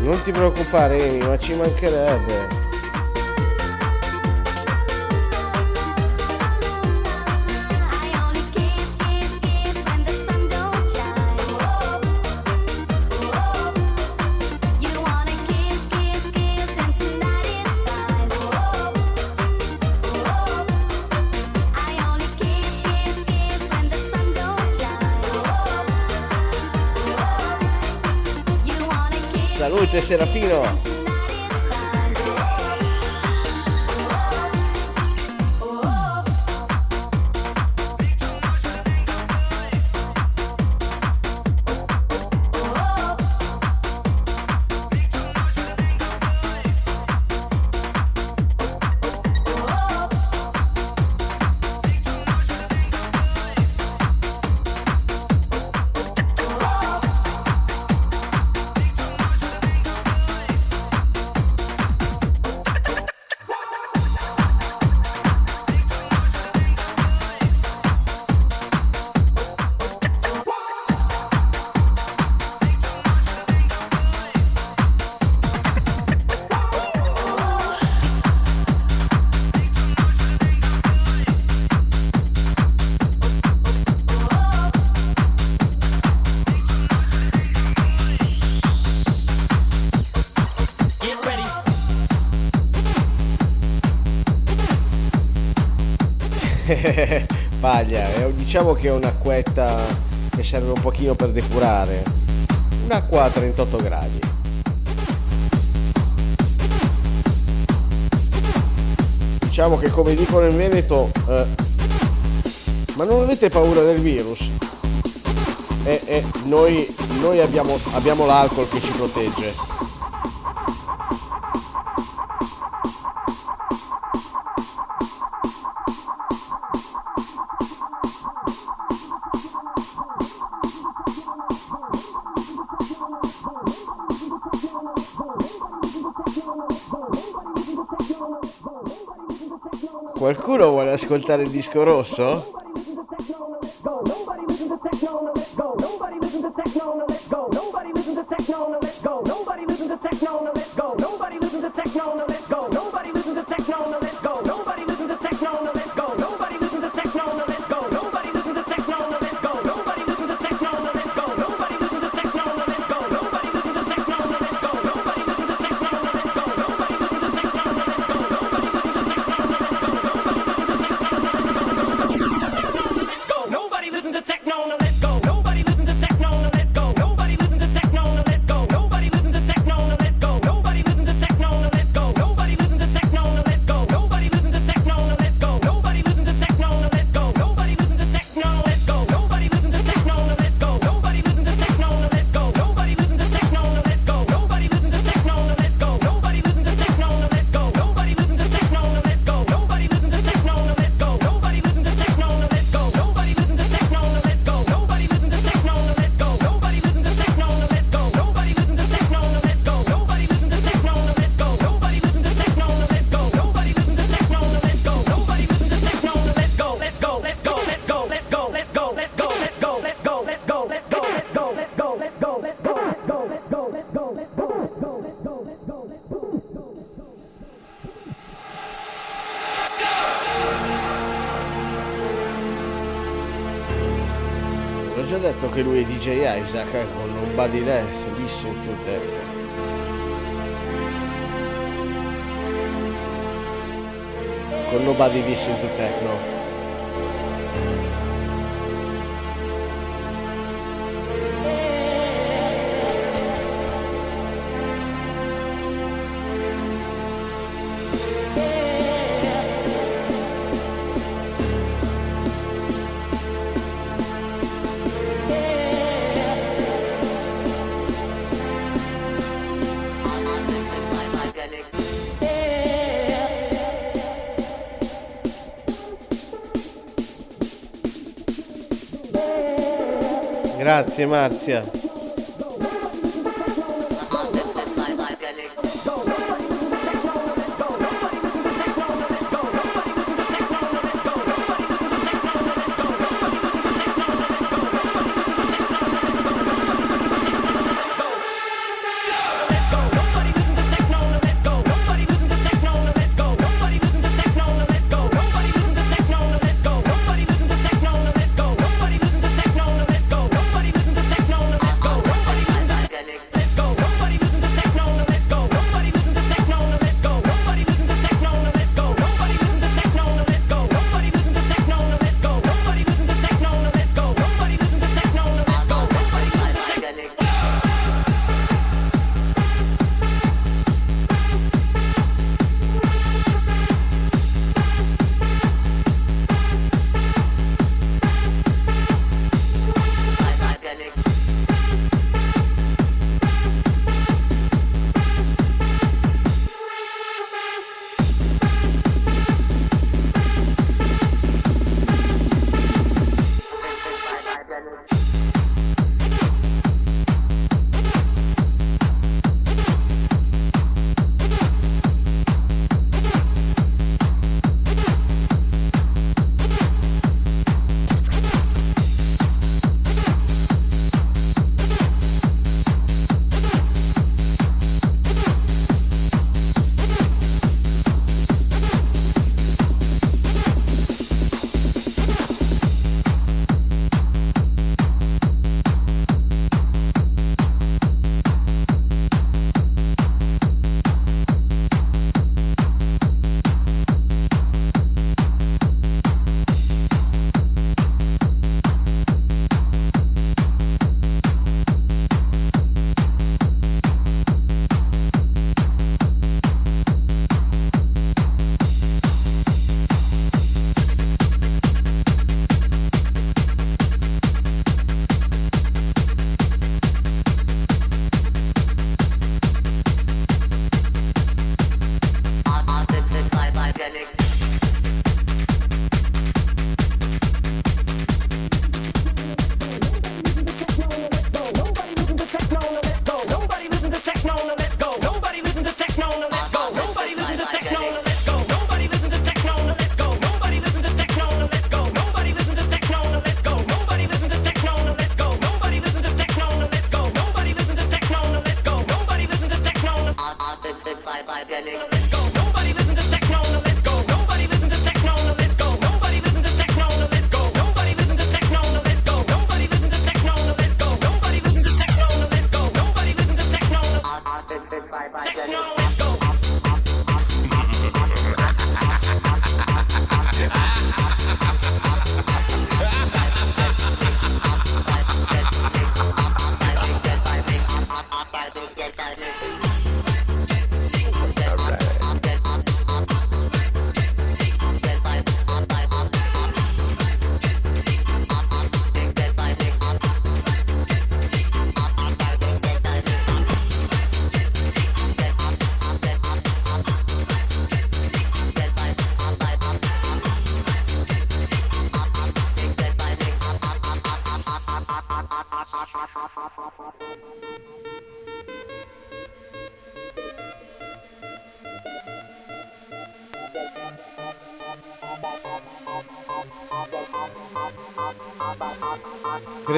Non ti preoccupare Amy, ma ci mancherebbe. Salute [LAUGHS] Paglia, eh, diciamo che è un'acquetta che serve un pochino per depurare. Un'acqua a 38 gradi. Diciamo che come dicono in Veneto, eh, ma non avete paura del virus? Eh, eh, noi, noi abbiamo, abbiamo l'alcol che ci protegge. Ascoltare il disco rosso? Già detto che lui è DJ Isaac eh, con Nobody Less, Listen to Techno. Con Nobody Listen to Techno. Grazie Marzia.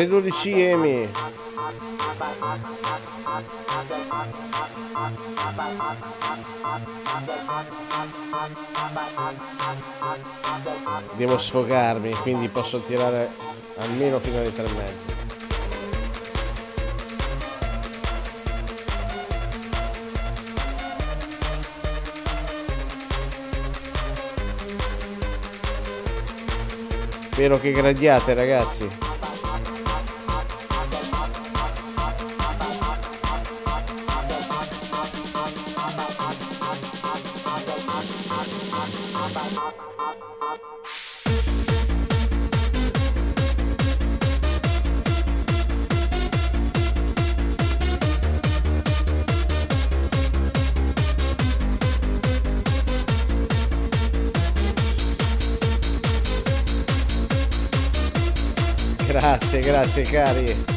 alle 12 Emi. Devo sfogarmi, quindi posso tirare almeno fino alle tre mezzo. Spero che gradiate ragazzi. Grazie, grazie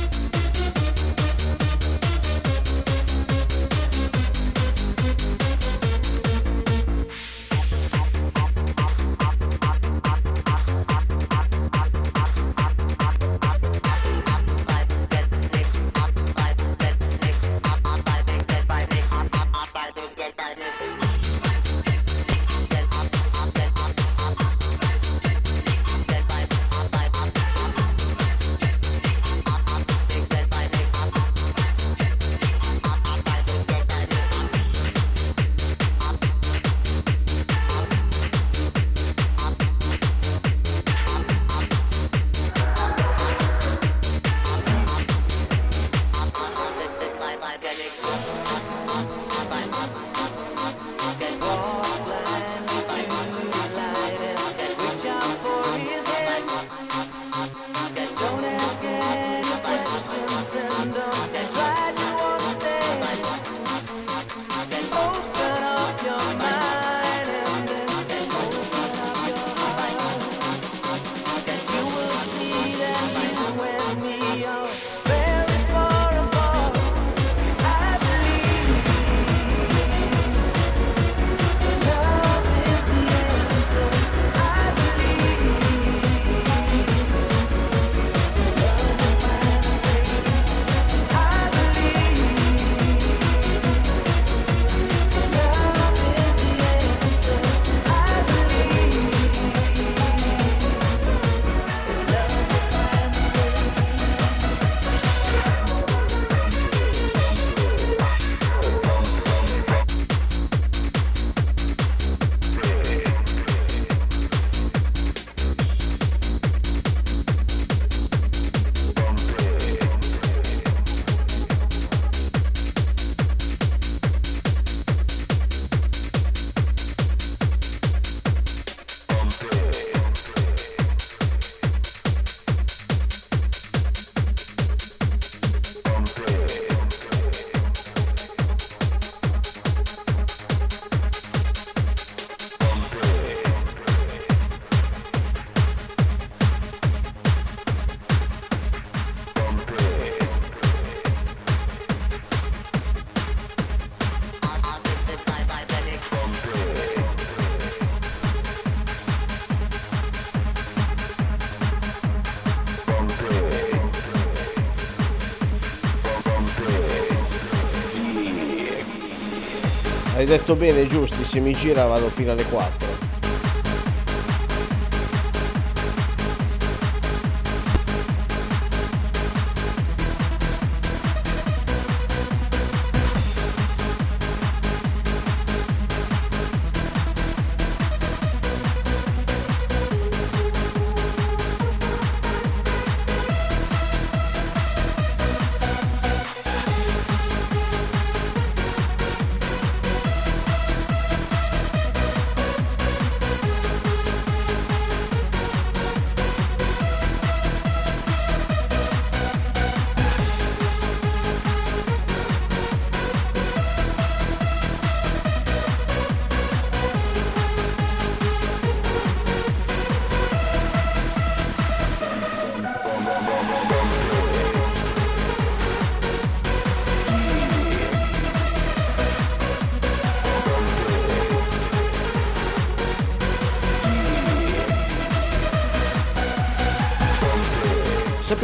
detto bene, giusti, se mi gira vado fino alle 4.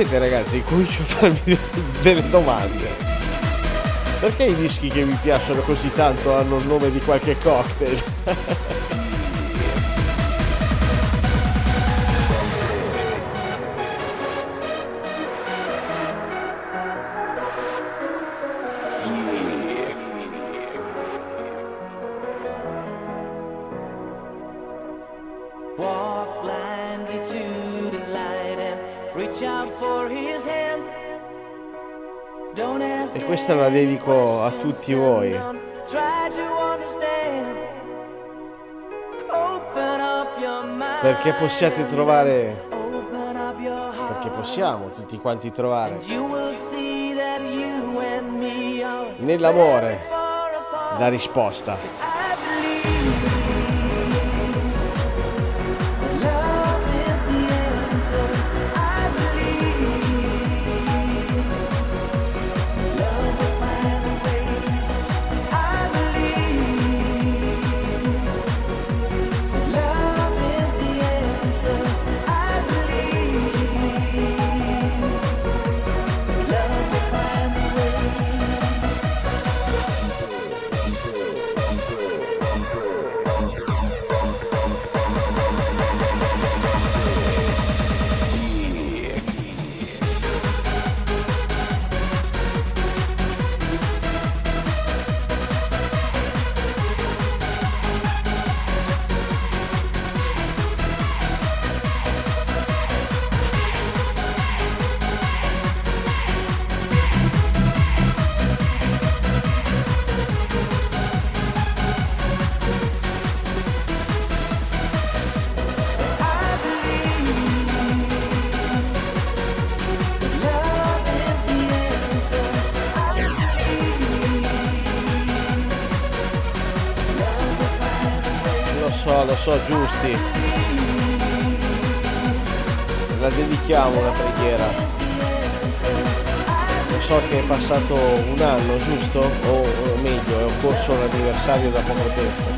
Sapete ragazzi, comincio a farmi delle domande. Perché i dischi che mi piacciono così tanto hanno il nome di qualche cocktail? [LAUGHS] dedico a tutti voi. Perché possiate trovare, perché possiamo tutti quanti trovare nell'amore la risposta. dedichiamo una preghiera. Lo so che è passato un anno, giusto? O, o meglio, è occorso l'anniversario da poco tempo.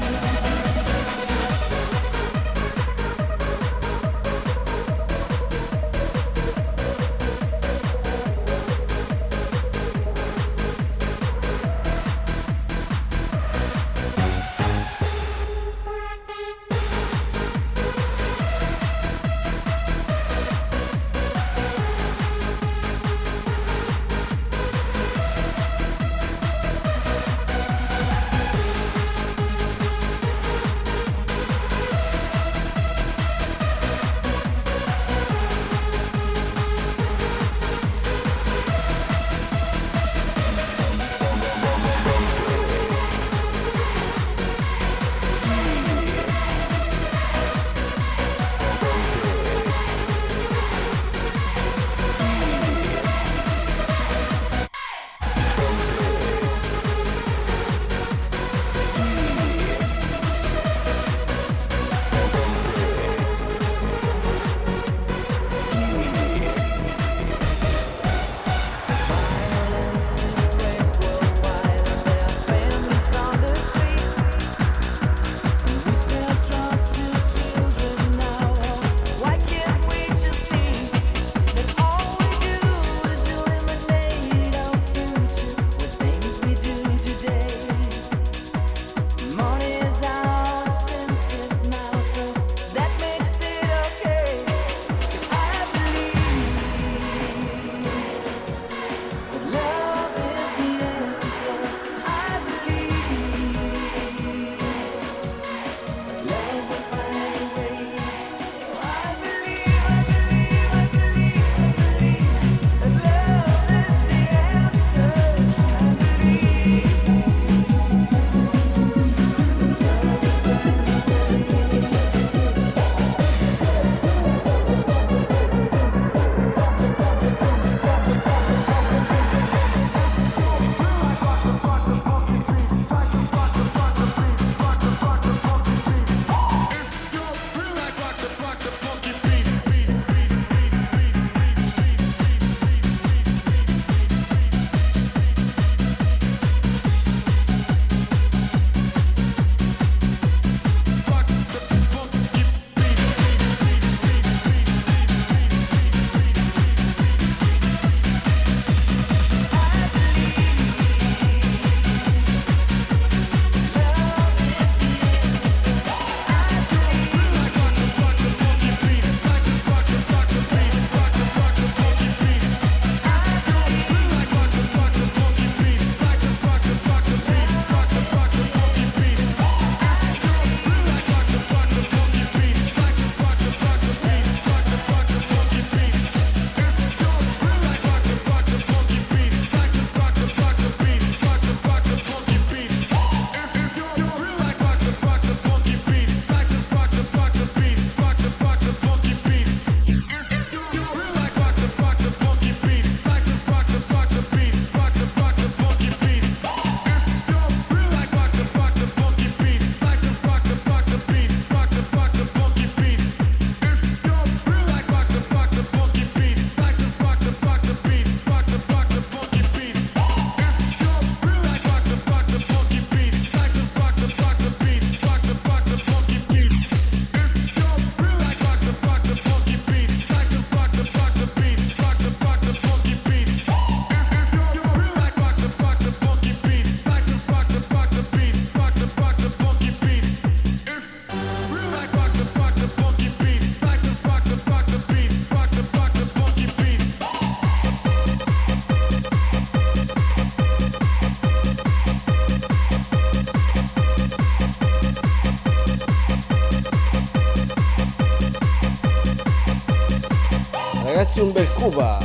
Ragazzi,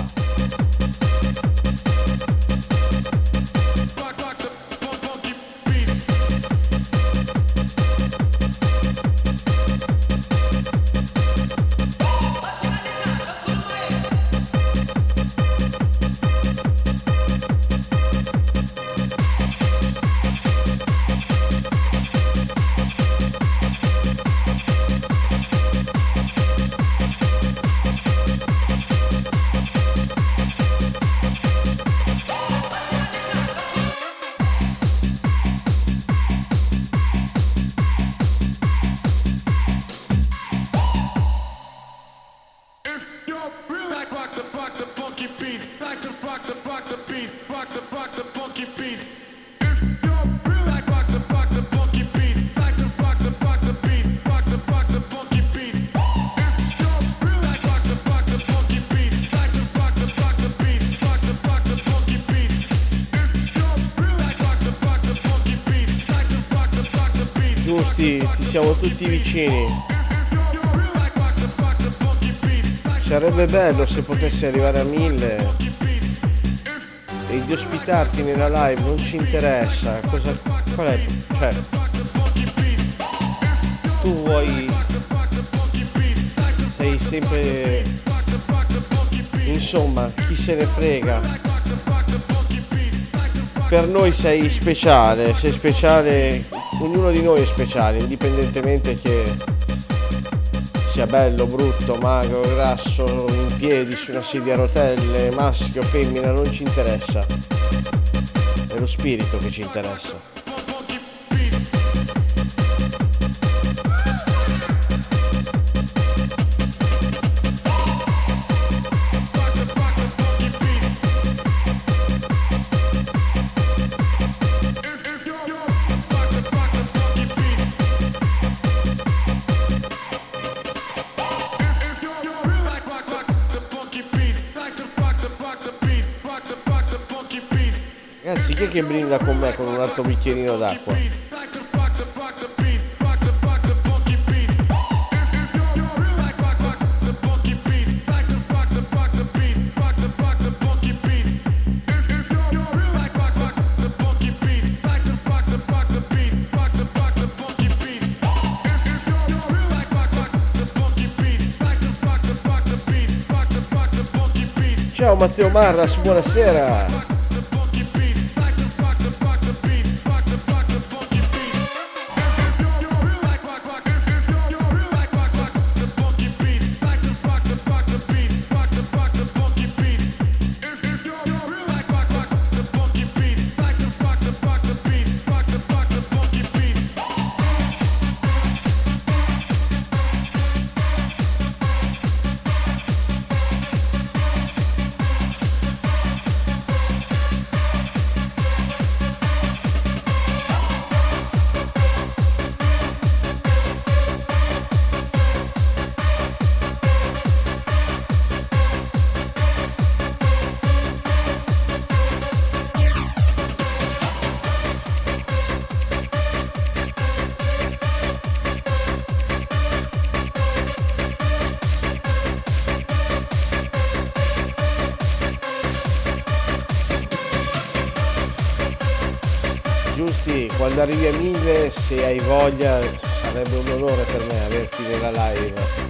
siamo tutti vicini. Sarebbe bello se potessi arrivare a mille e di ospitarti nella live non ci interessa. Cosa, qual è? Cioè, tu vuoi. Sei sempre. Insomma, chi se ne frega. Per noi sei speciale, sei speciale, ognuno di noi è speciale, indipendentemente che sia bello, brutto, magro, grasso, in piedi, su una sedia a rotelle, maschio, femmina, non ci interessa. È lo spirito che ci interessa. Chi che brinda con me con un altro bicchierino d'acqua? Ciao Matteo Marras, buonasera. Arrivi a mille, se hai voglia, sarebbe un onore per me averti nella live.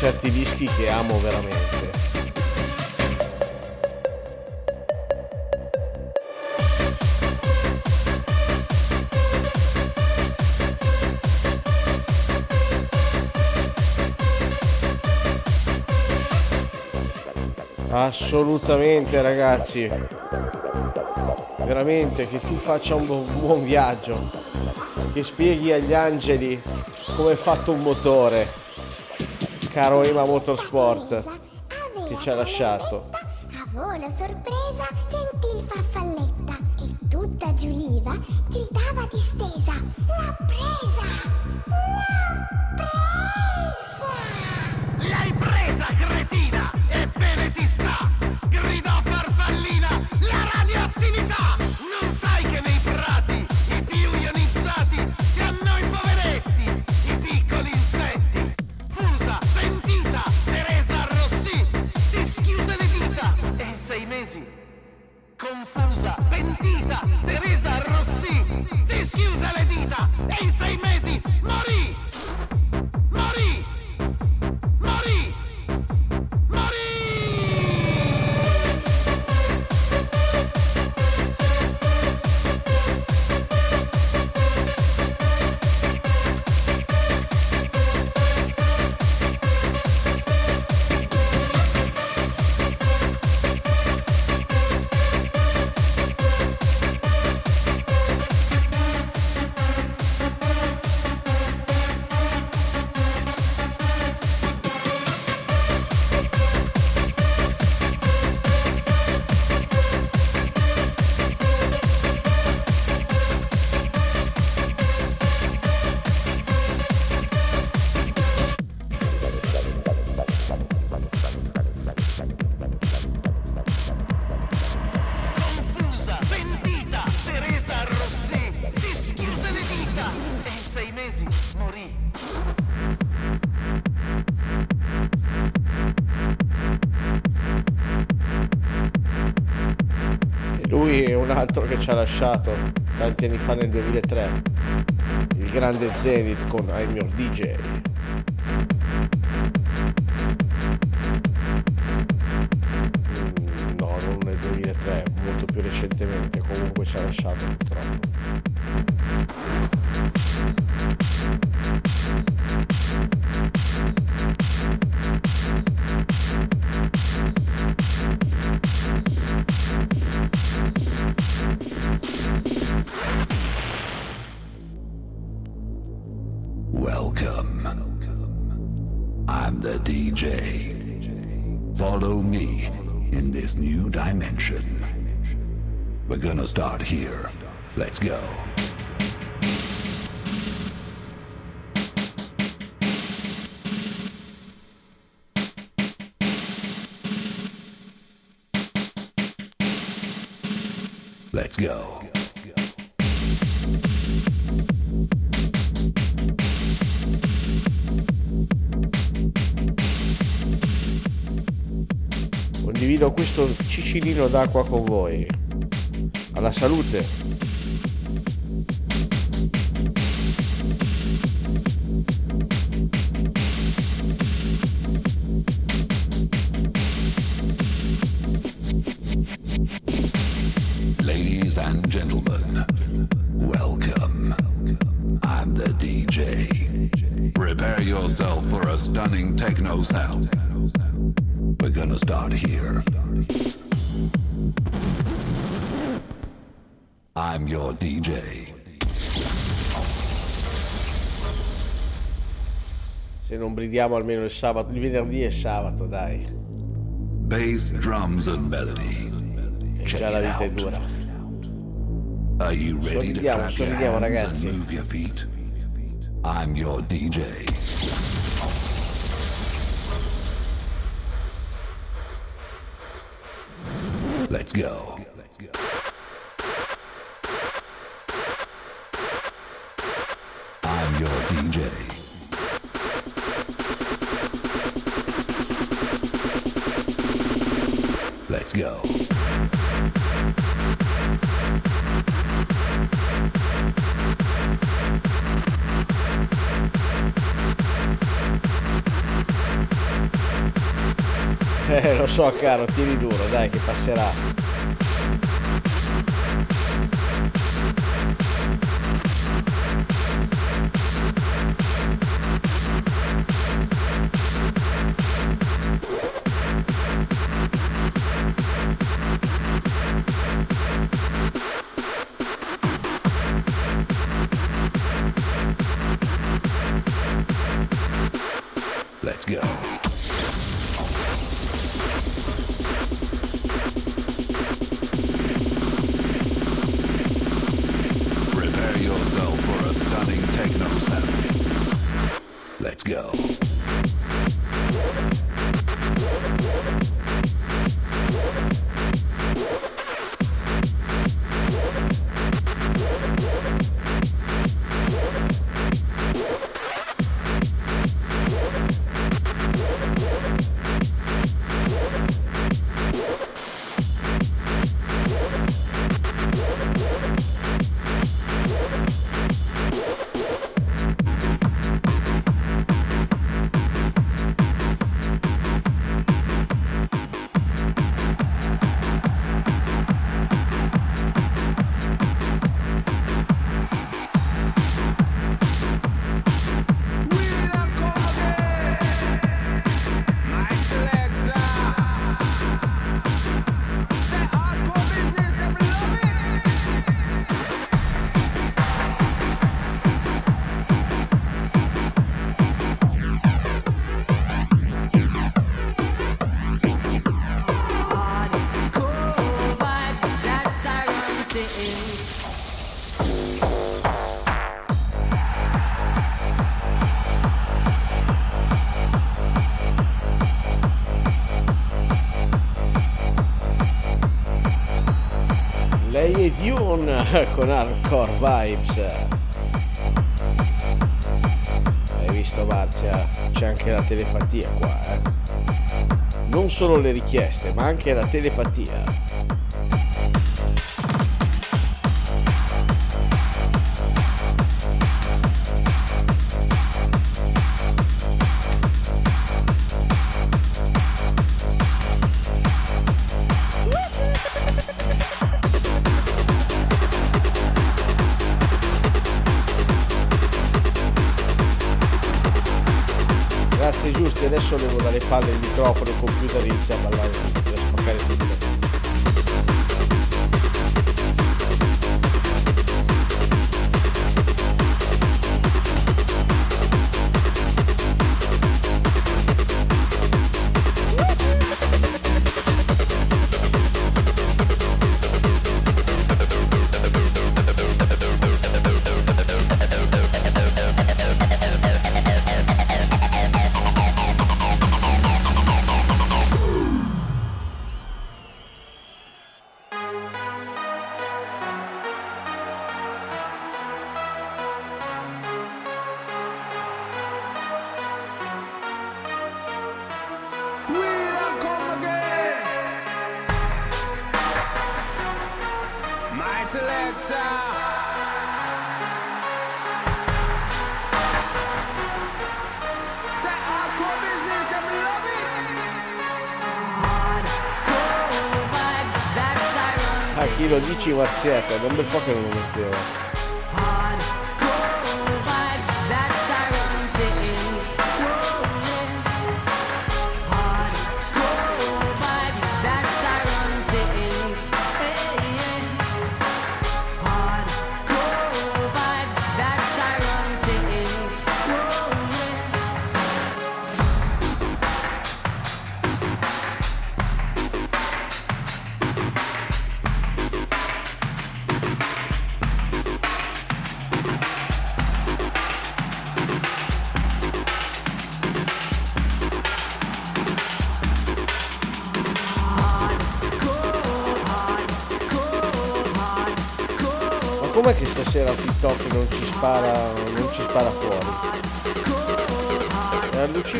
certi dischi che amo veramente. Assolutamente ragazzi, veramente che tu faccia un buon viaggio, che spieghi agli angeli come è fatto un motore caro Ema Motorsport che ci ha lasciato. un altro che ci ha lasciato tanti anni fa nel 2003, il grande Zenith con I'm Your DJ. Mm, no, non nel 2003, molto più recentemente, comunque ci ha lasciato purtroppo. We're gonna start here. Let's go. Let's go. Condivido questo cicilino d'acqua con voi alla salute. ridiamo almeno il sabato, il venerdì e sabato, dai. Bass, drums and melody. E già la vita è dura. Are you ready sorridiamo, to sorridiamo ragazzi. Move your feet? I'm your DJ. Let's go. Go. Eh, lo so, caro, tiri duro, dai, che passerà. Lei è Dune [LAUGHS] con Hardcore Vibes. Hai visto Marzia? C'è anche la telepatia qua, eh. Non solo le richieste, ma anche la telepatia. Palle il microfono, Da un bel po' che non lo mettevo.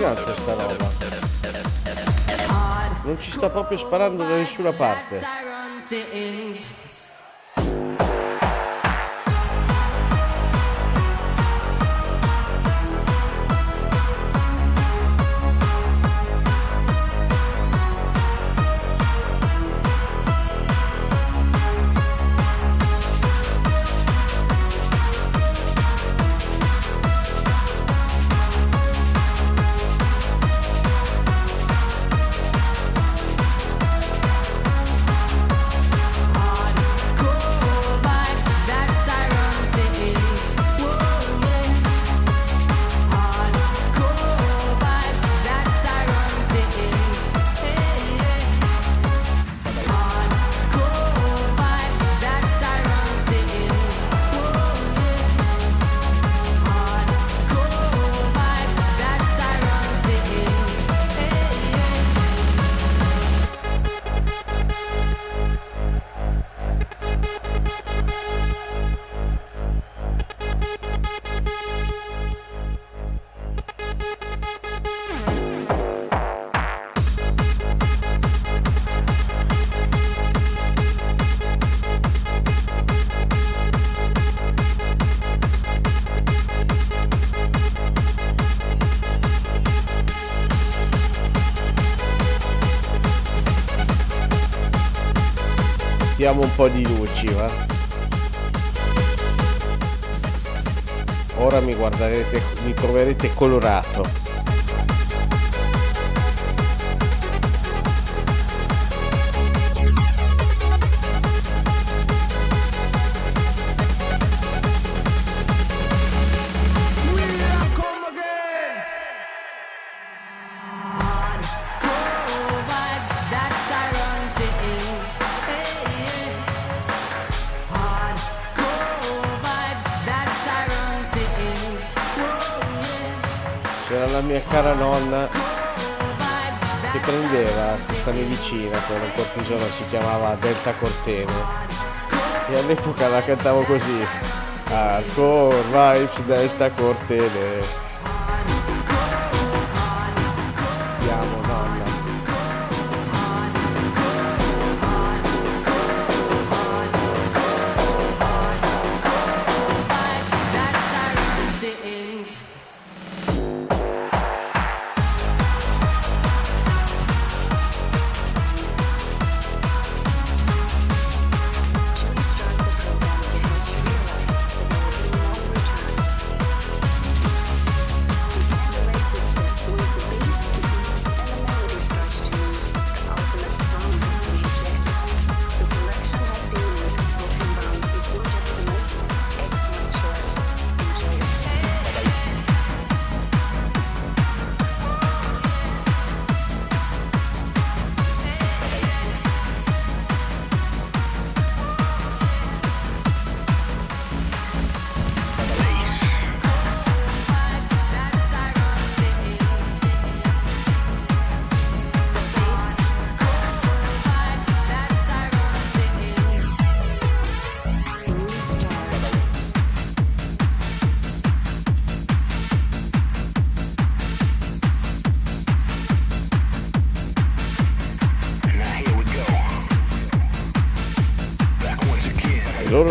Allucinante sta roba. Non ci sta proprio sparando da nessuna parte. Mettiamo un po' di luci, va. Ora mi guarderete, mi troverete colorato. Si chiamava Delta Cortene. E all'epoca la cantavo così. Hardcore vibes Delta Cortene.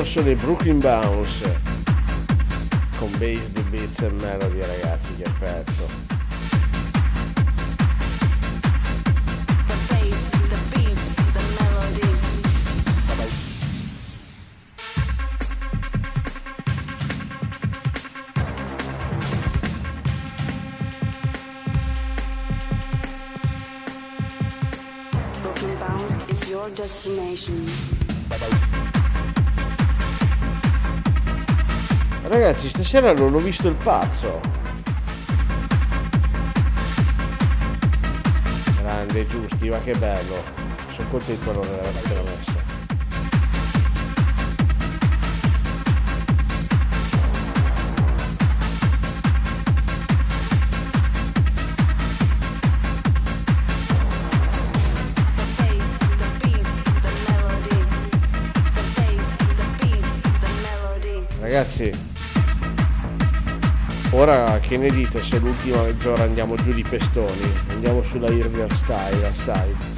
Sono i Brooklyn Bounce con bass di beats e melody ragazzi che pezzo stasera non ho visto il pazzo. Grande giusti ma che bello. Sono contento di non averla messa che ne dite se l'ultima mezz'ora andiamo giù di pestoni? Andiamo sulla Irver Style, style.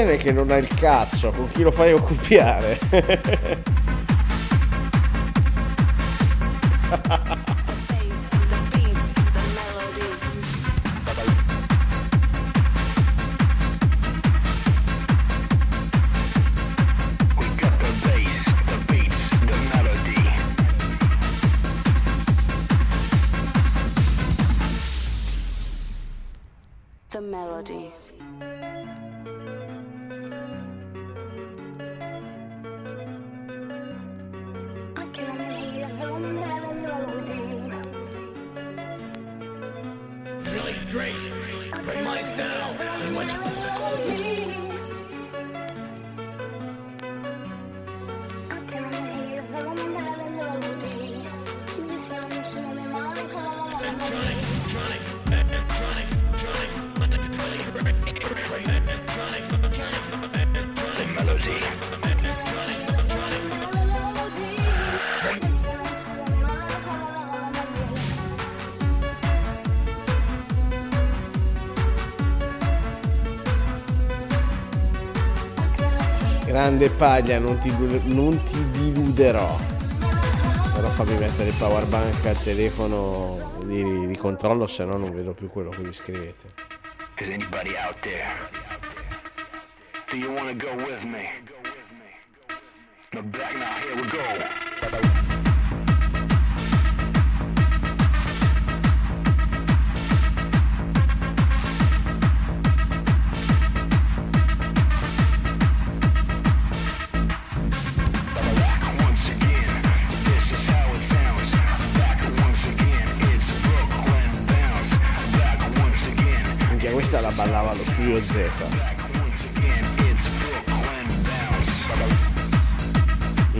È che non ha il cazzo, con chi lo fai accoppiare? [LAUGHS] paglia, non ti, non ti diluderò. Però fammi mettere il power bank al telefono di, di controllo, se no non vedo più quello che mi scrivete. Is anybody out there? Do you want to go with me?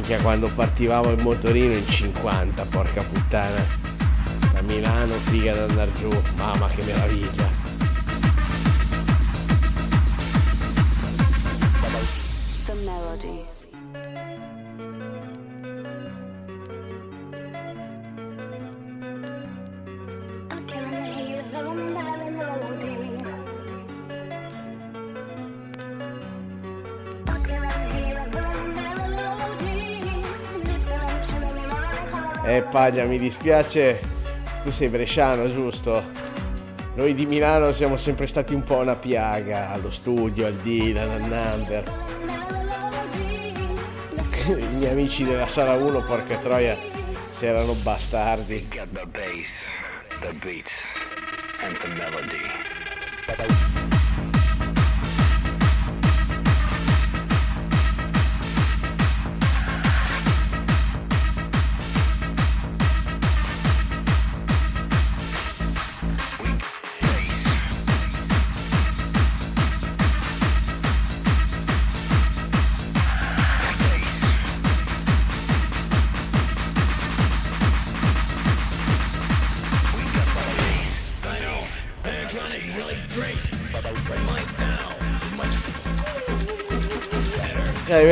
Minchia, quando partivamo in motorino in 50, porca puttana. Da Milano, figa da andare giù. Mamma che meraviglia. Paglia, mi dispiace, tu sei bresciano, giusto? Noi di Milano siamo sempre stati un po' una piaga, allo studio, al Dylan, al Number. I miei amici della sala 1, porca troia, se erano bastardi. the bass, the beats, and the melody.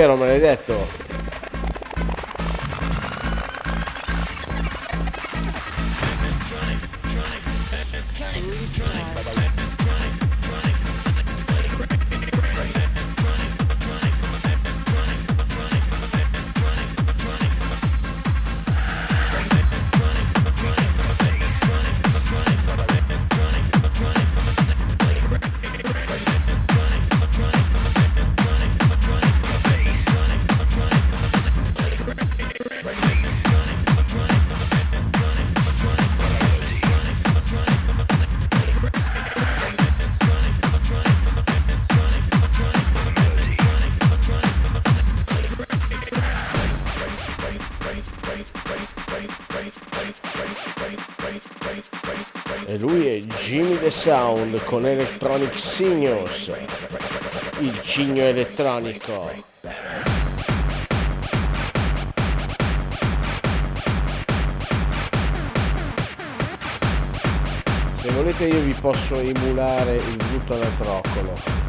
Vero, me l'hai detto. Sound con Electronic Signals, il cigno elettronico. Se volete io vi posso emulare il butto da troccolo.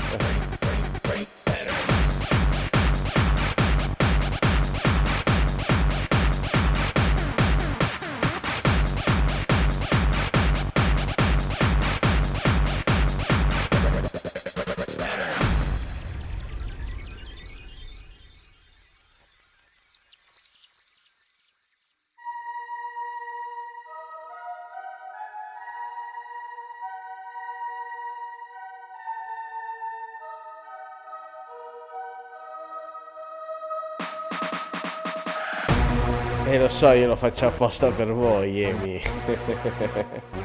So, io lo faccio apposta per voi, Emi. [LAUGHS]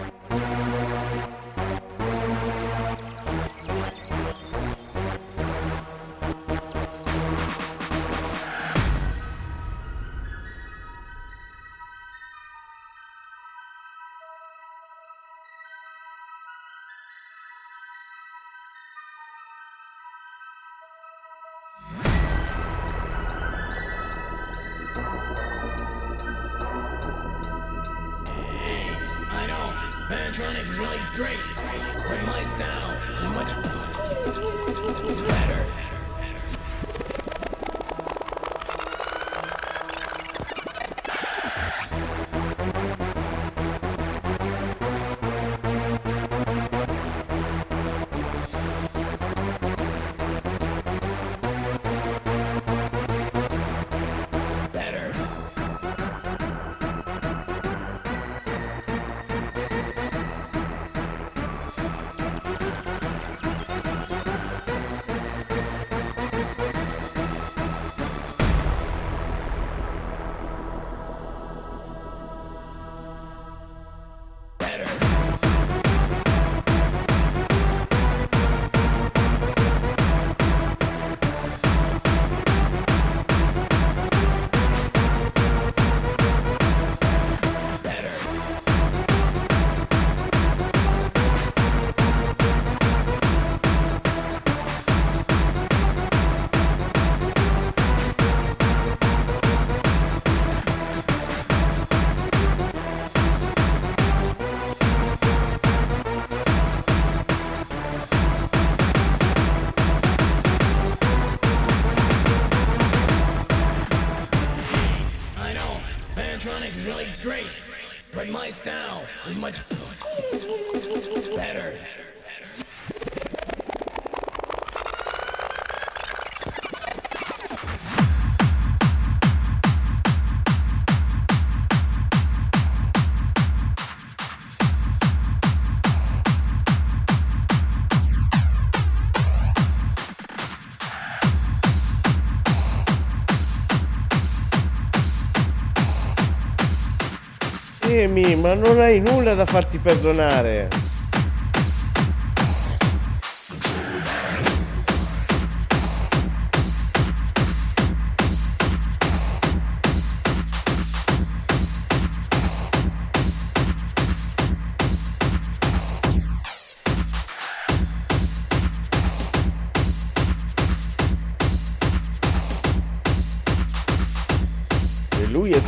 Emi, ma non hai nulla da farti perdonare.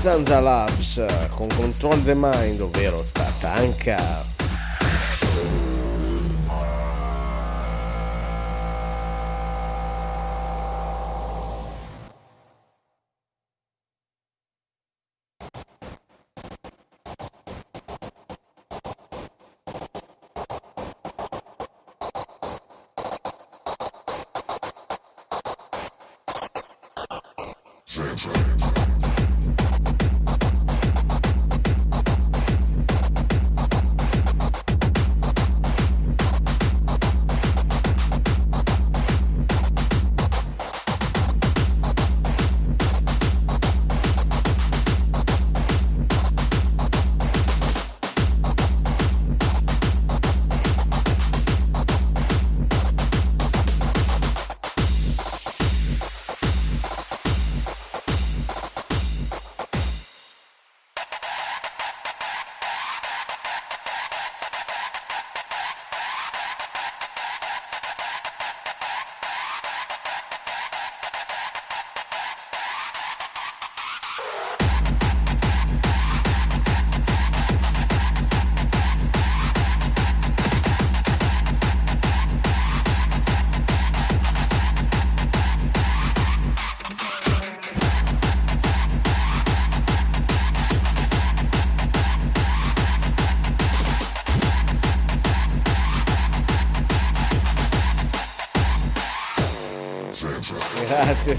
Zanza Labs con Control the Mind, ovvero Tatanka.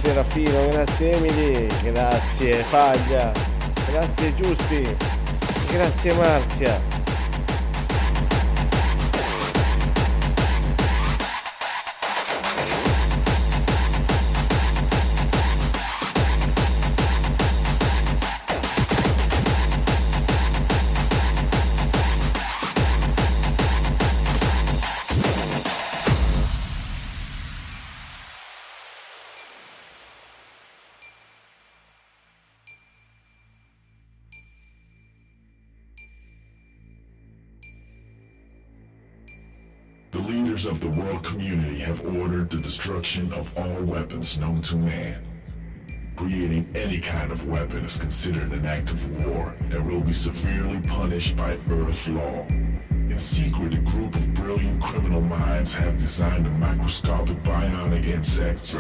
Grazie Serafino, grazie Emily, grazie Faglia, grazie Giusti, grazie Marzia. Destruction of all weapons known to man. Creating any kind of weapon is considered an act of war and will be severely punished by Earth law. In secret, a group of brilliant criminal minds have designed a microscopic bionic insect.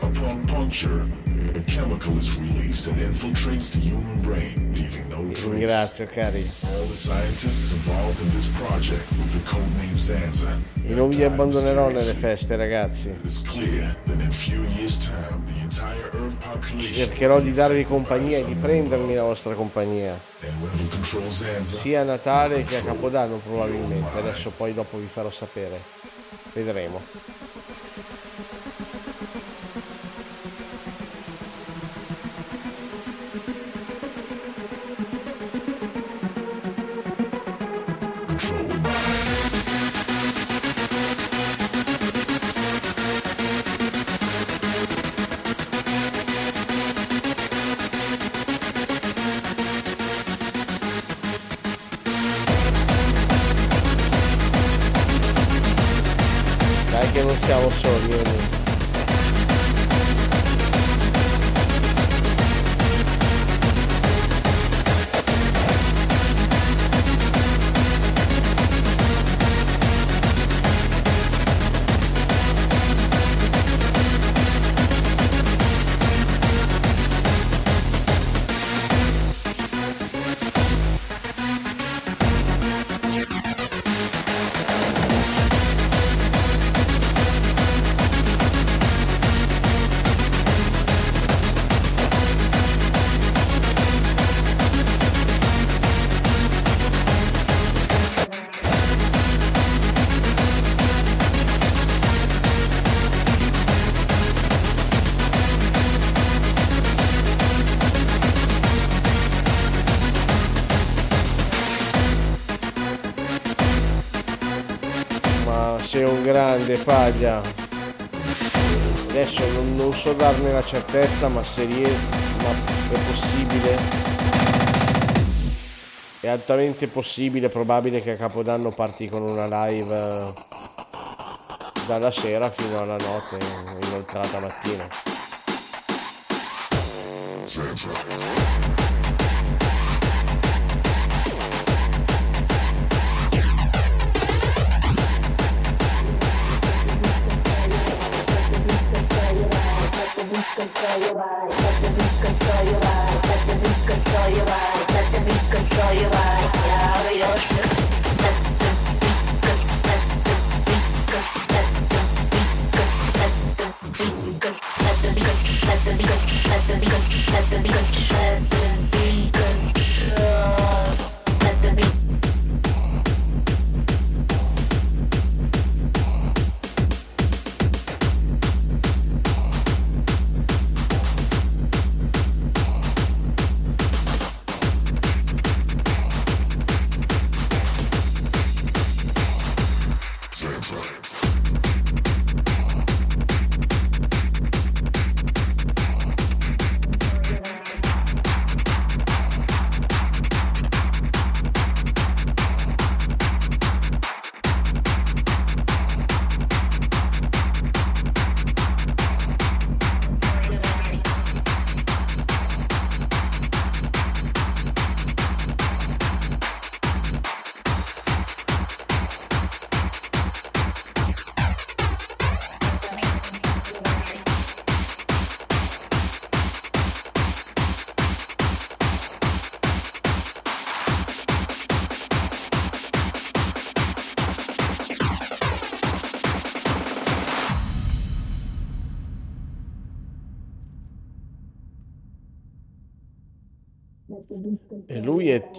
Upon puncture, a chemical is released and infiltrates the human brain, leaving no trace. Ringrazio cari. All the scientists involved in this project with the codename Zanza E non vi abbandonerò nelle feste ragazzi. It's clear that in a few years' time, the entire Earth population Cercherò di darvi compagnia e di prendermi la vostra compagnia. Sia a Natale che a Capodanno probabilmente. Adesso poi dopo vi farò sapere. Vedremo. Grande paglia. Adesso non, non so darne la certezza, ma se ries- ma è possibile. È altamente possibile, probabile che a Capodanno parti con una live eh, dalla sera fino alla notte, inoltrata mattina. E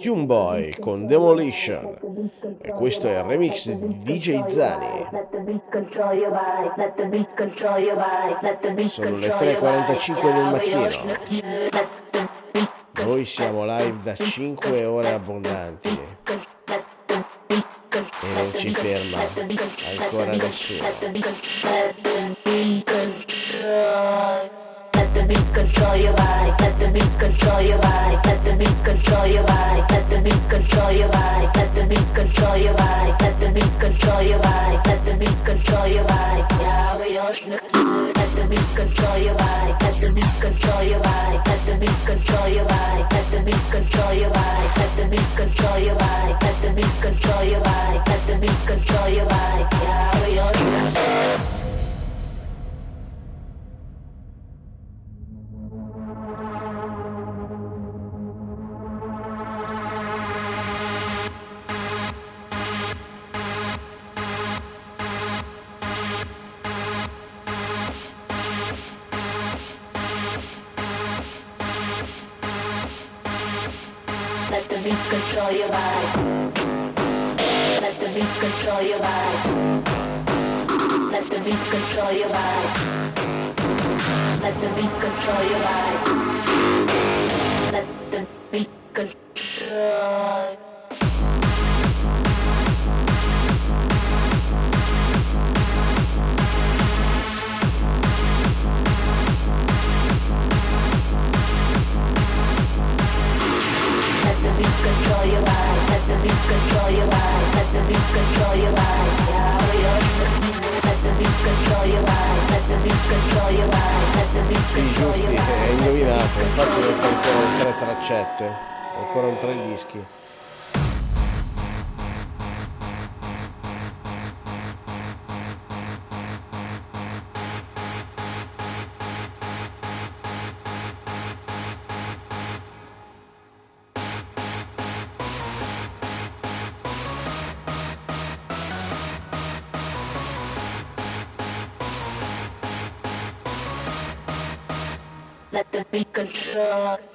Tune Boy con Demolition. E questo è il remix di DJ Zani. Sono le 3.45 del mattino. Noi siamo live da 5 ore abbondanti. E non ci ferma ancora nessuno. The beat control your body. Let the beat control your body. Let the beat control your body. Let the beat control your body. Let the beat control your body. Let the beat control your body. Let the beat control your body. Yeah, we all. Let the beat control your body. Let the beat control your body. Let the beat control your body. Let the beat control your body. Let the beat control your body. Let the beat control your body. Let the beat control your body. Yeah, we all Let the beat control your body. Let the beat control your body. Control your body. Let the beat control your body. Let the beat control. The giusti, hai indovinato, infatti ho detto ancora tre traccette, ancora un tre dischi. Let the beat control.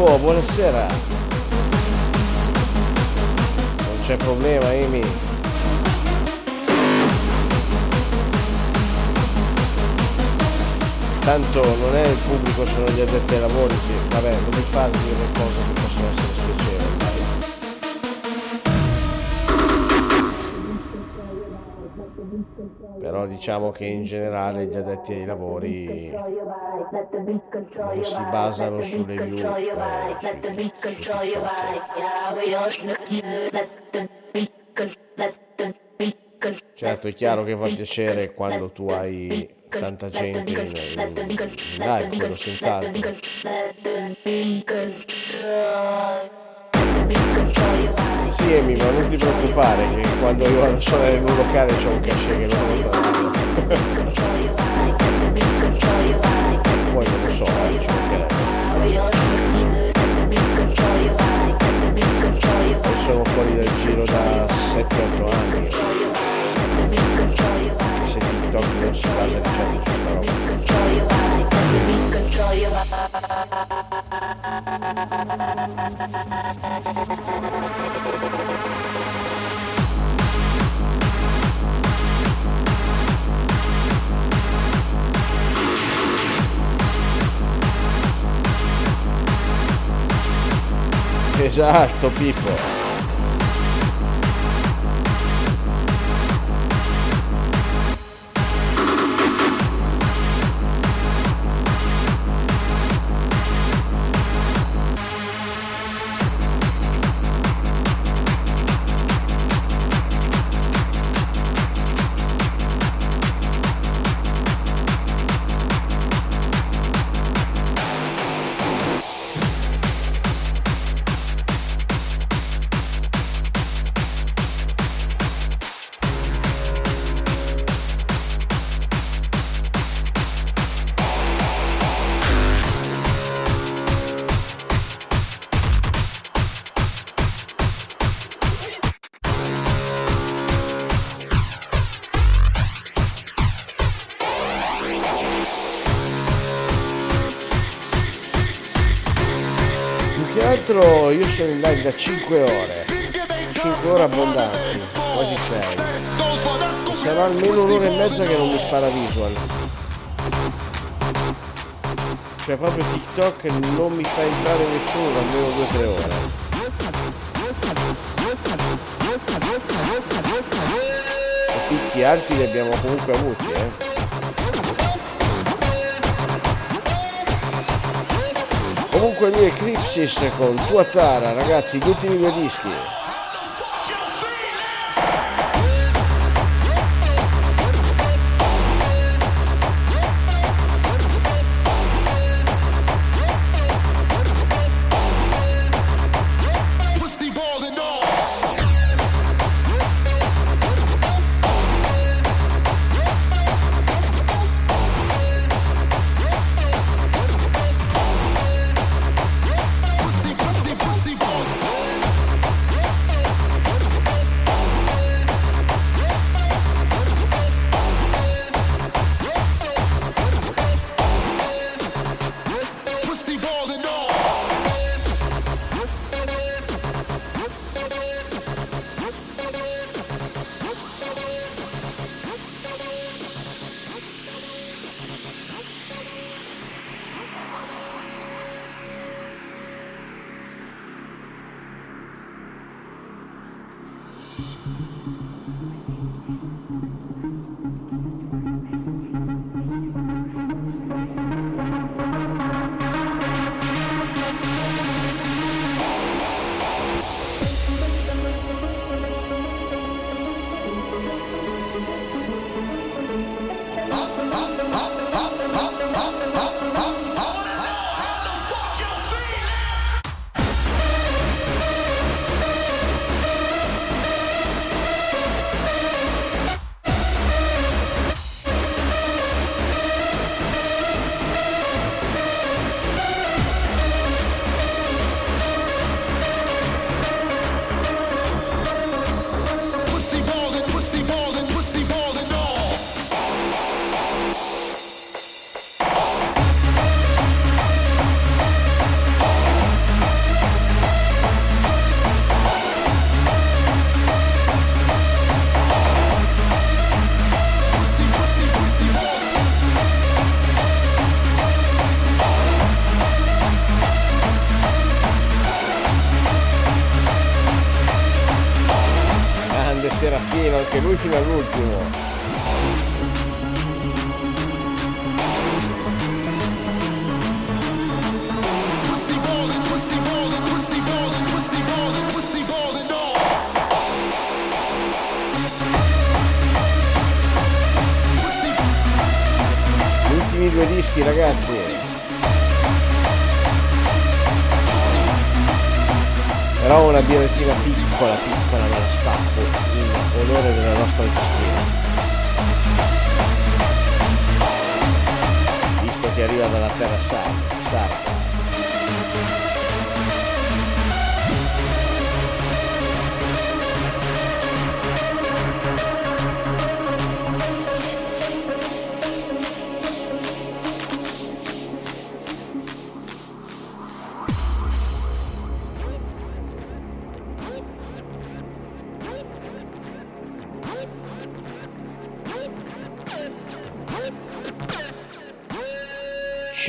Pippo, buonasera. Non c'è problema, Amy. Tanto non è il pubblico, sono gli addetti ai lavori che, vabbè, non mi dire cose che diciamo che in generale gli addetti ai lavori non si basano sulle view eh, su, su TikTok. Certo, è chiaro che fa piacere quando tu hai tanta gente in, in, in live, quello senz'altro. Sì, Emi, ma non ti preoccupare che quando io vado a suonare in un locale c'ho un cachet che non lo Poi non lo so, eh, ci mancherebbe. Io sono fuori dal giro da 7-8 anni. Che se TikTok non si basa di certo su sta roba. Esatto, Pippo. Sono in live da 5 ore, 5 ore abbondanti, quasi 6. Sarà almeno un'ora e mezza che non mi spara visual. Cioè proprio TikTok non mi fa entrare nessuno da almeno 2-3 ore. E picchi alti li abbiamo comunque avuti, eh. Comunque lui è Cripsis con Tuatara, ragazzi, gli ultimi due dischi.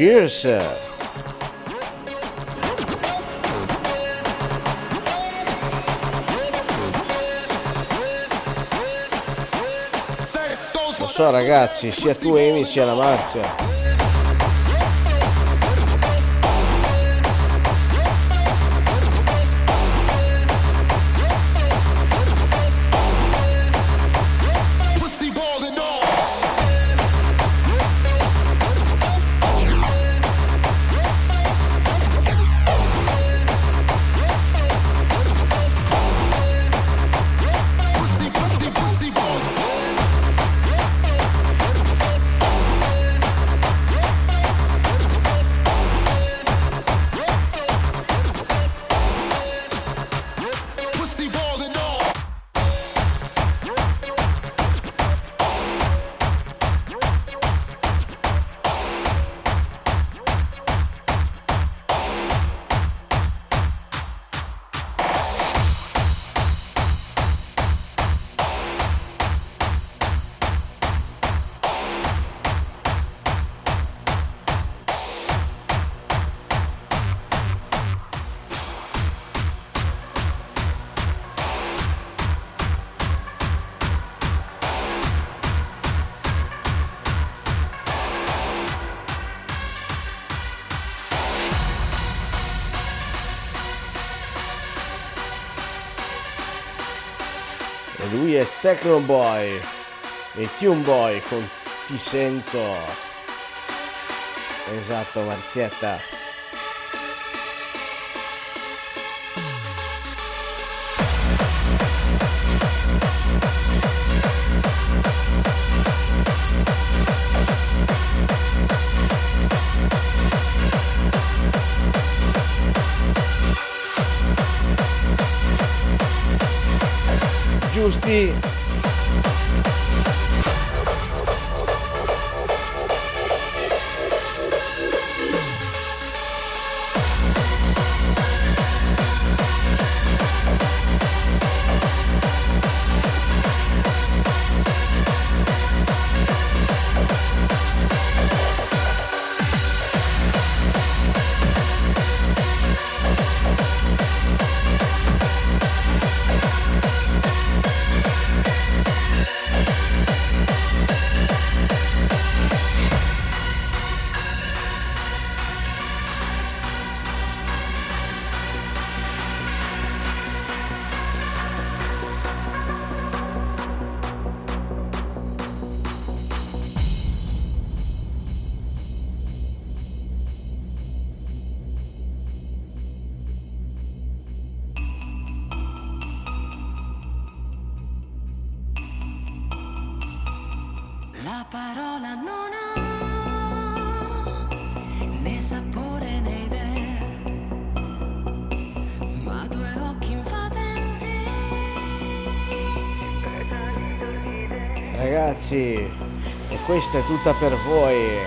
Cheers! Ragazzi, sia tu Amy sia la Marzia. E lui è Techno Boy e Tune Boy con Ti sento. Esatto, Marzietta. Giusti. Questa è tutta per voi.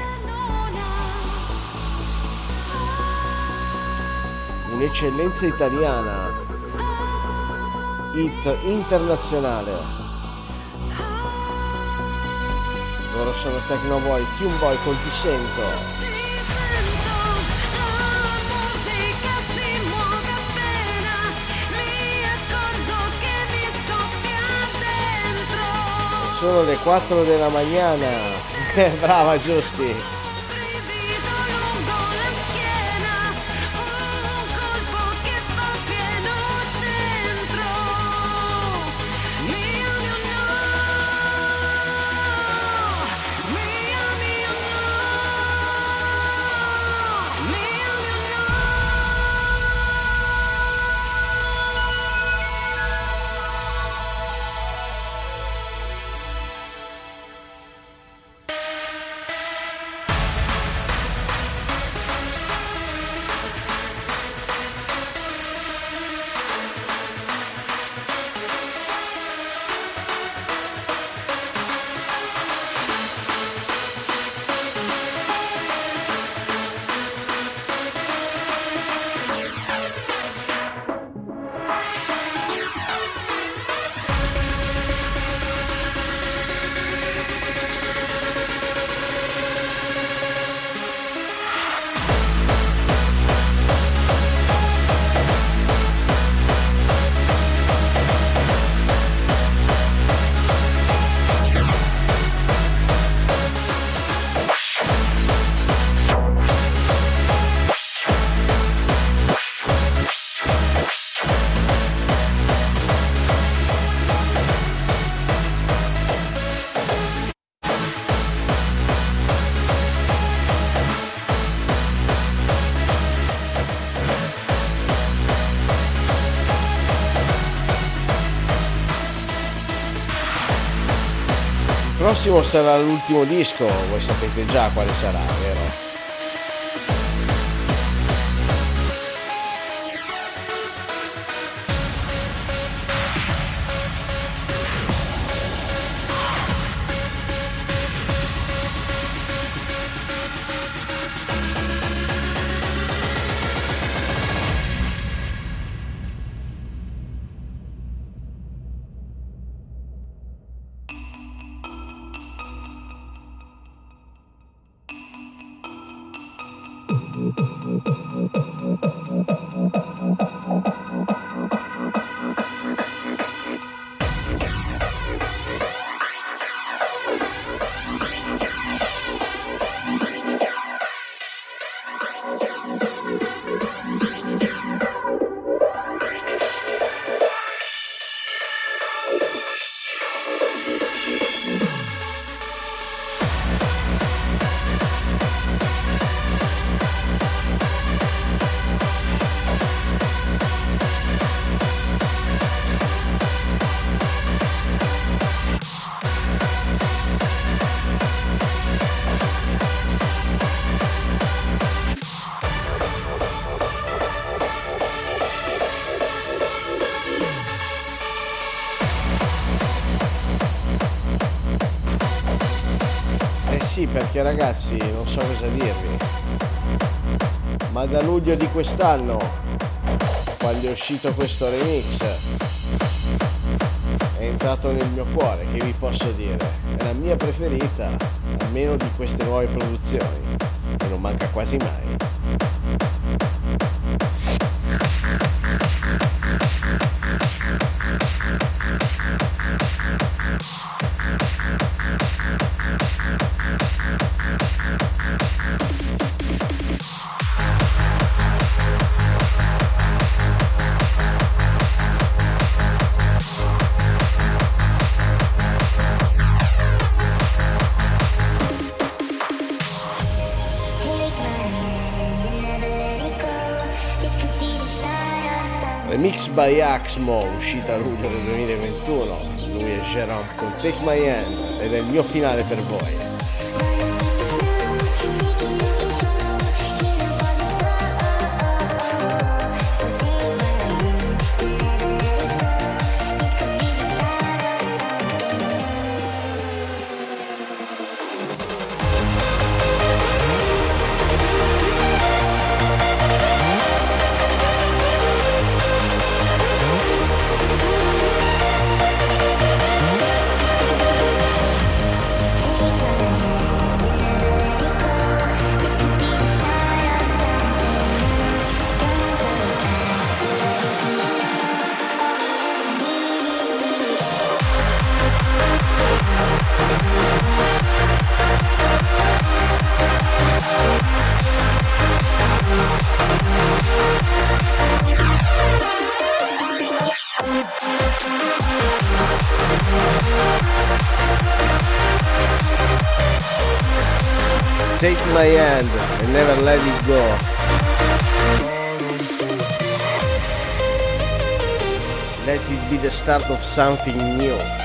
Un'eccellenza italiana. Hit internazionale. Loro sono Techno Boy, Tune Boy con Ti Sento. Sono le 4 della mañana. [LAUGHS] Brava Giusti. Prossimo sarà l'ultimo disco, voi sapete già quale sarà, vero? Ragazzi, non so cosa dirvi. Ma da luglio di quest'anno, quando è uscito questo remix, è entrato nel mio cuore, che vi posso dire? È la mia preferita, almeno di queste nuove produzioni, e non manca quasi mai. Axmo, uscita a luglio del 2021. Lui è Jerome con Take My Hand ed è il mio finale per voi. Start of something new.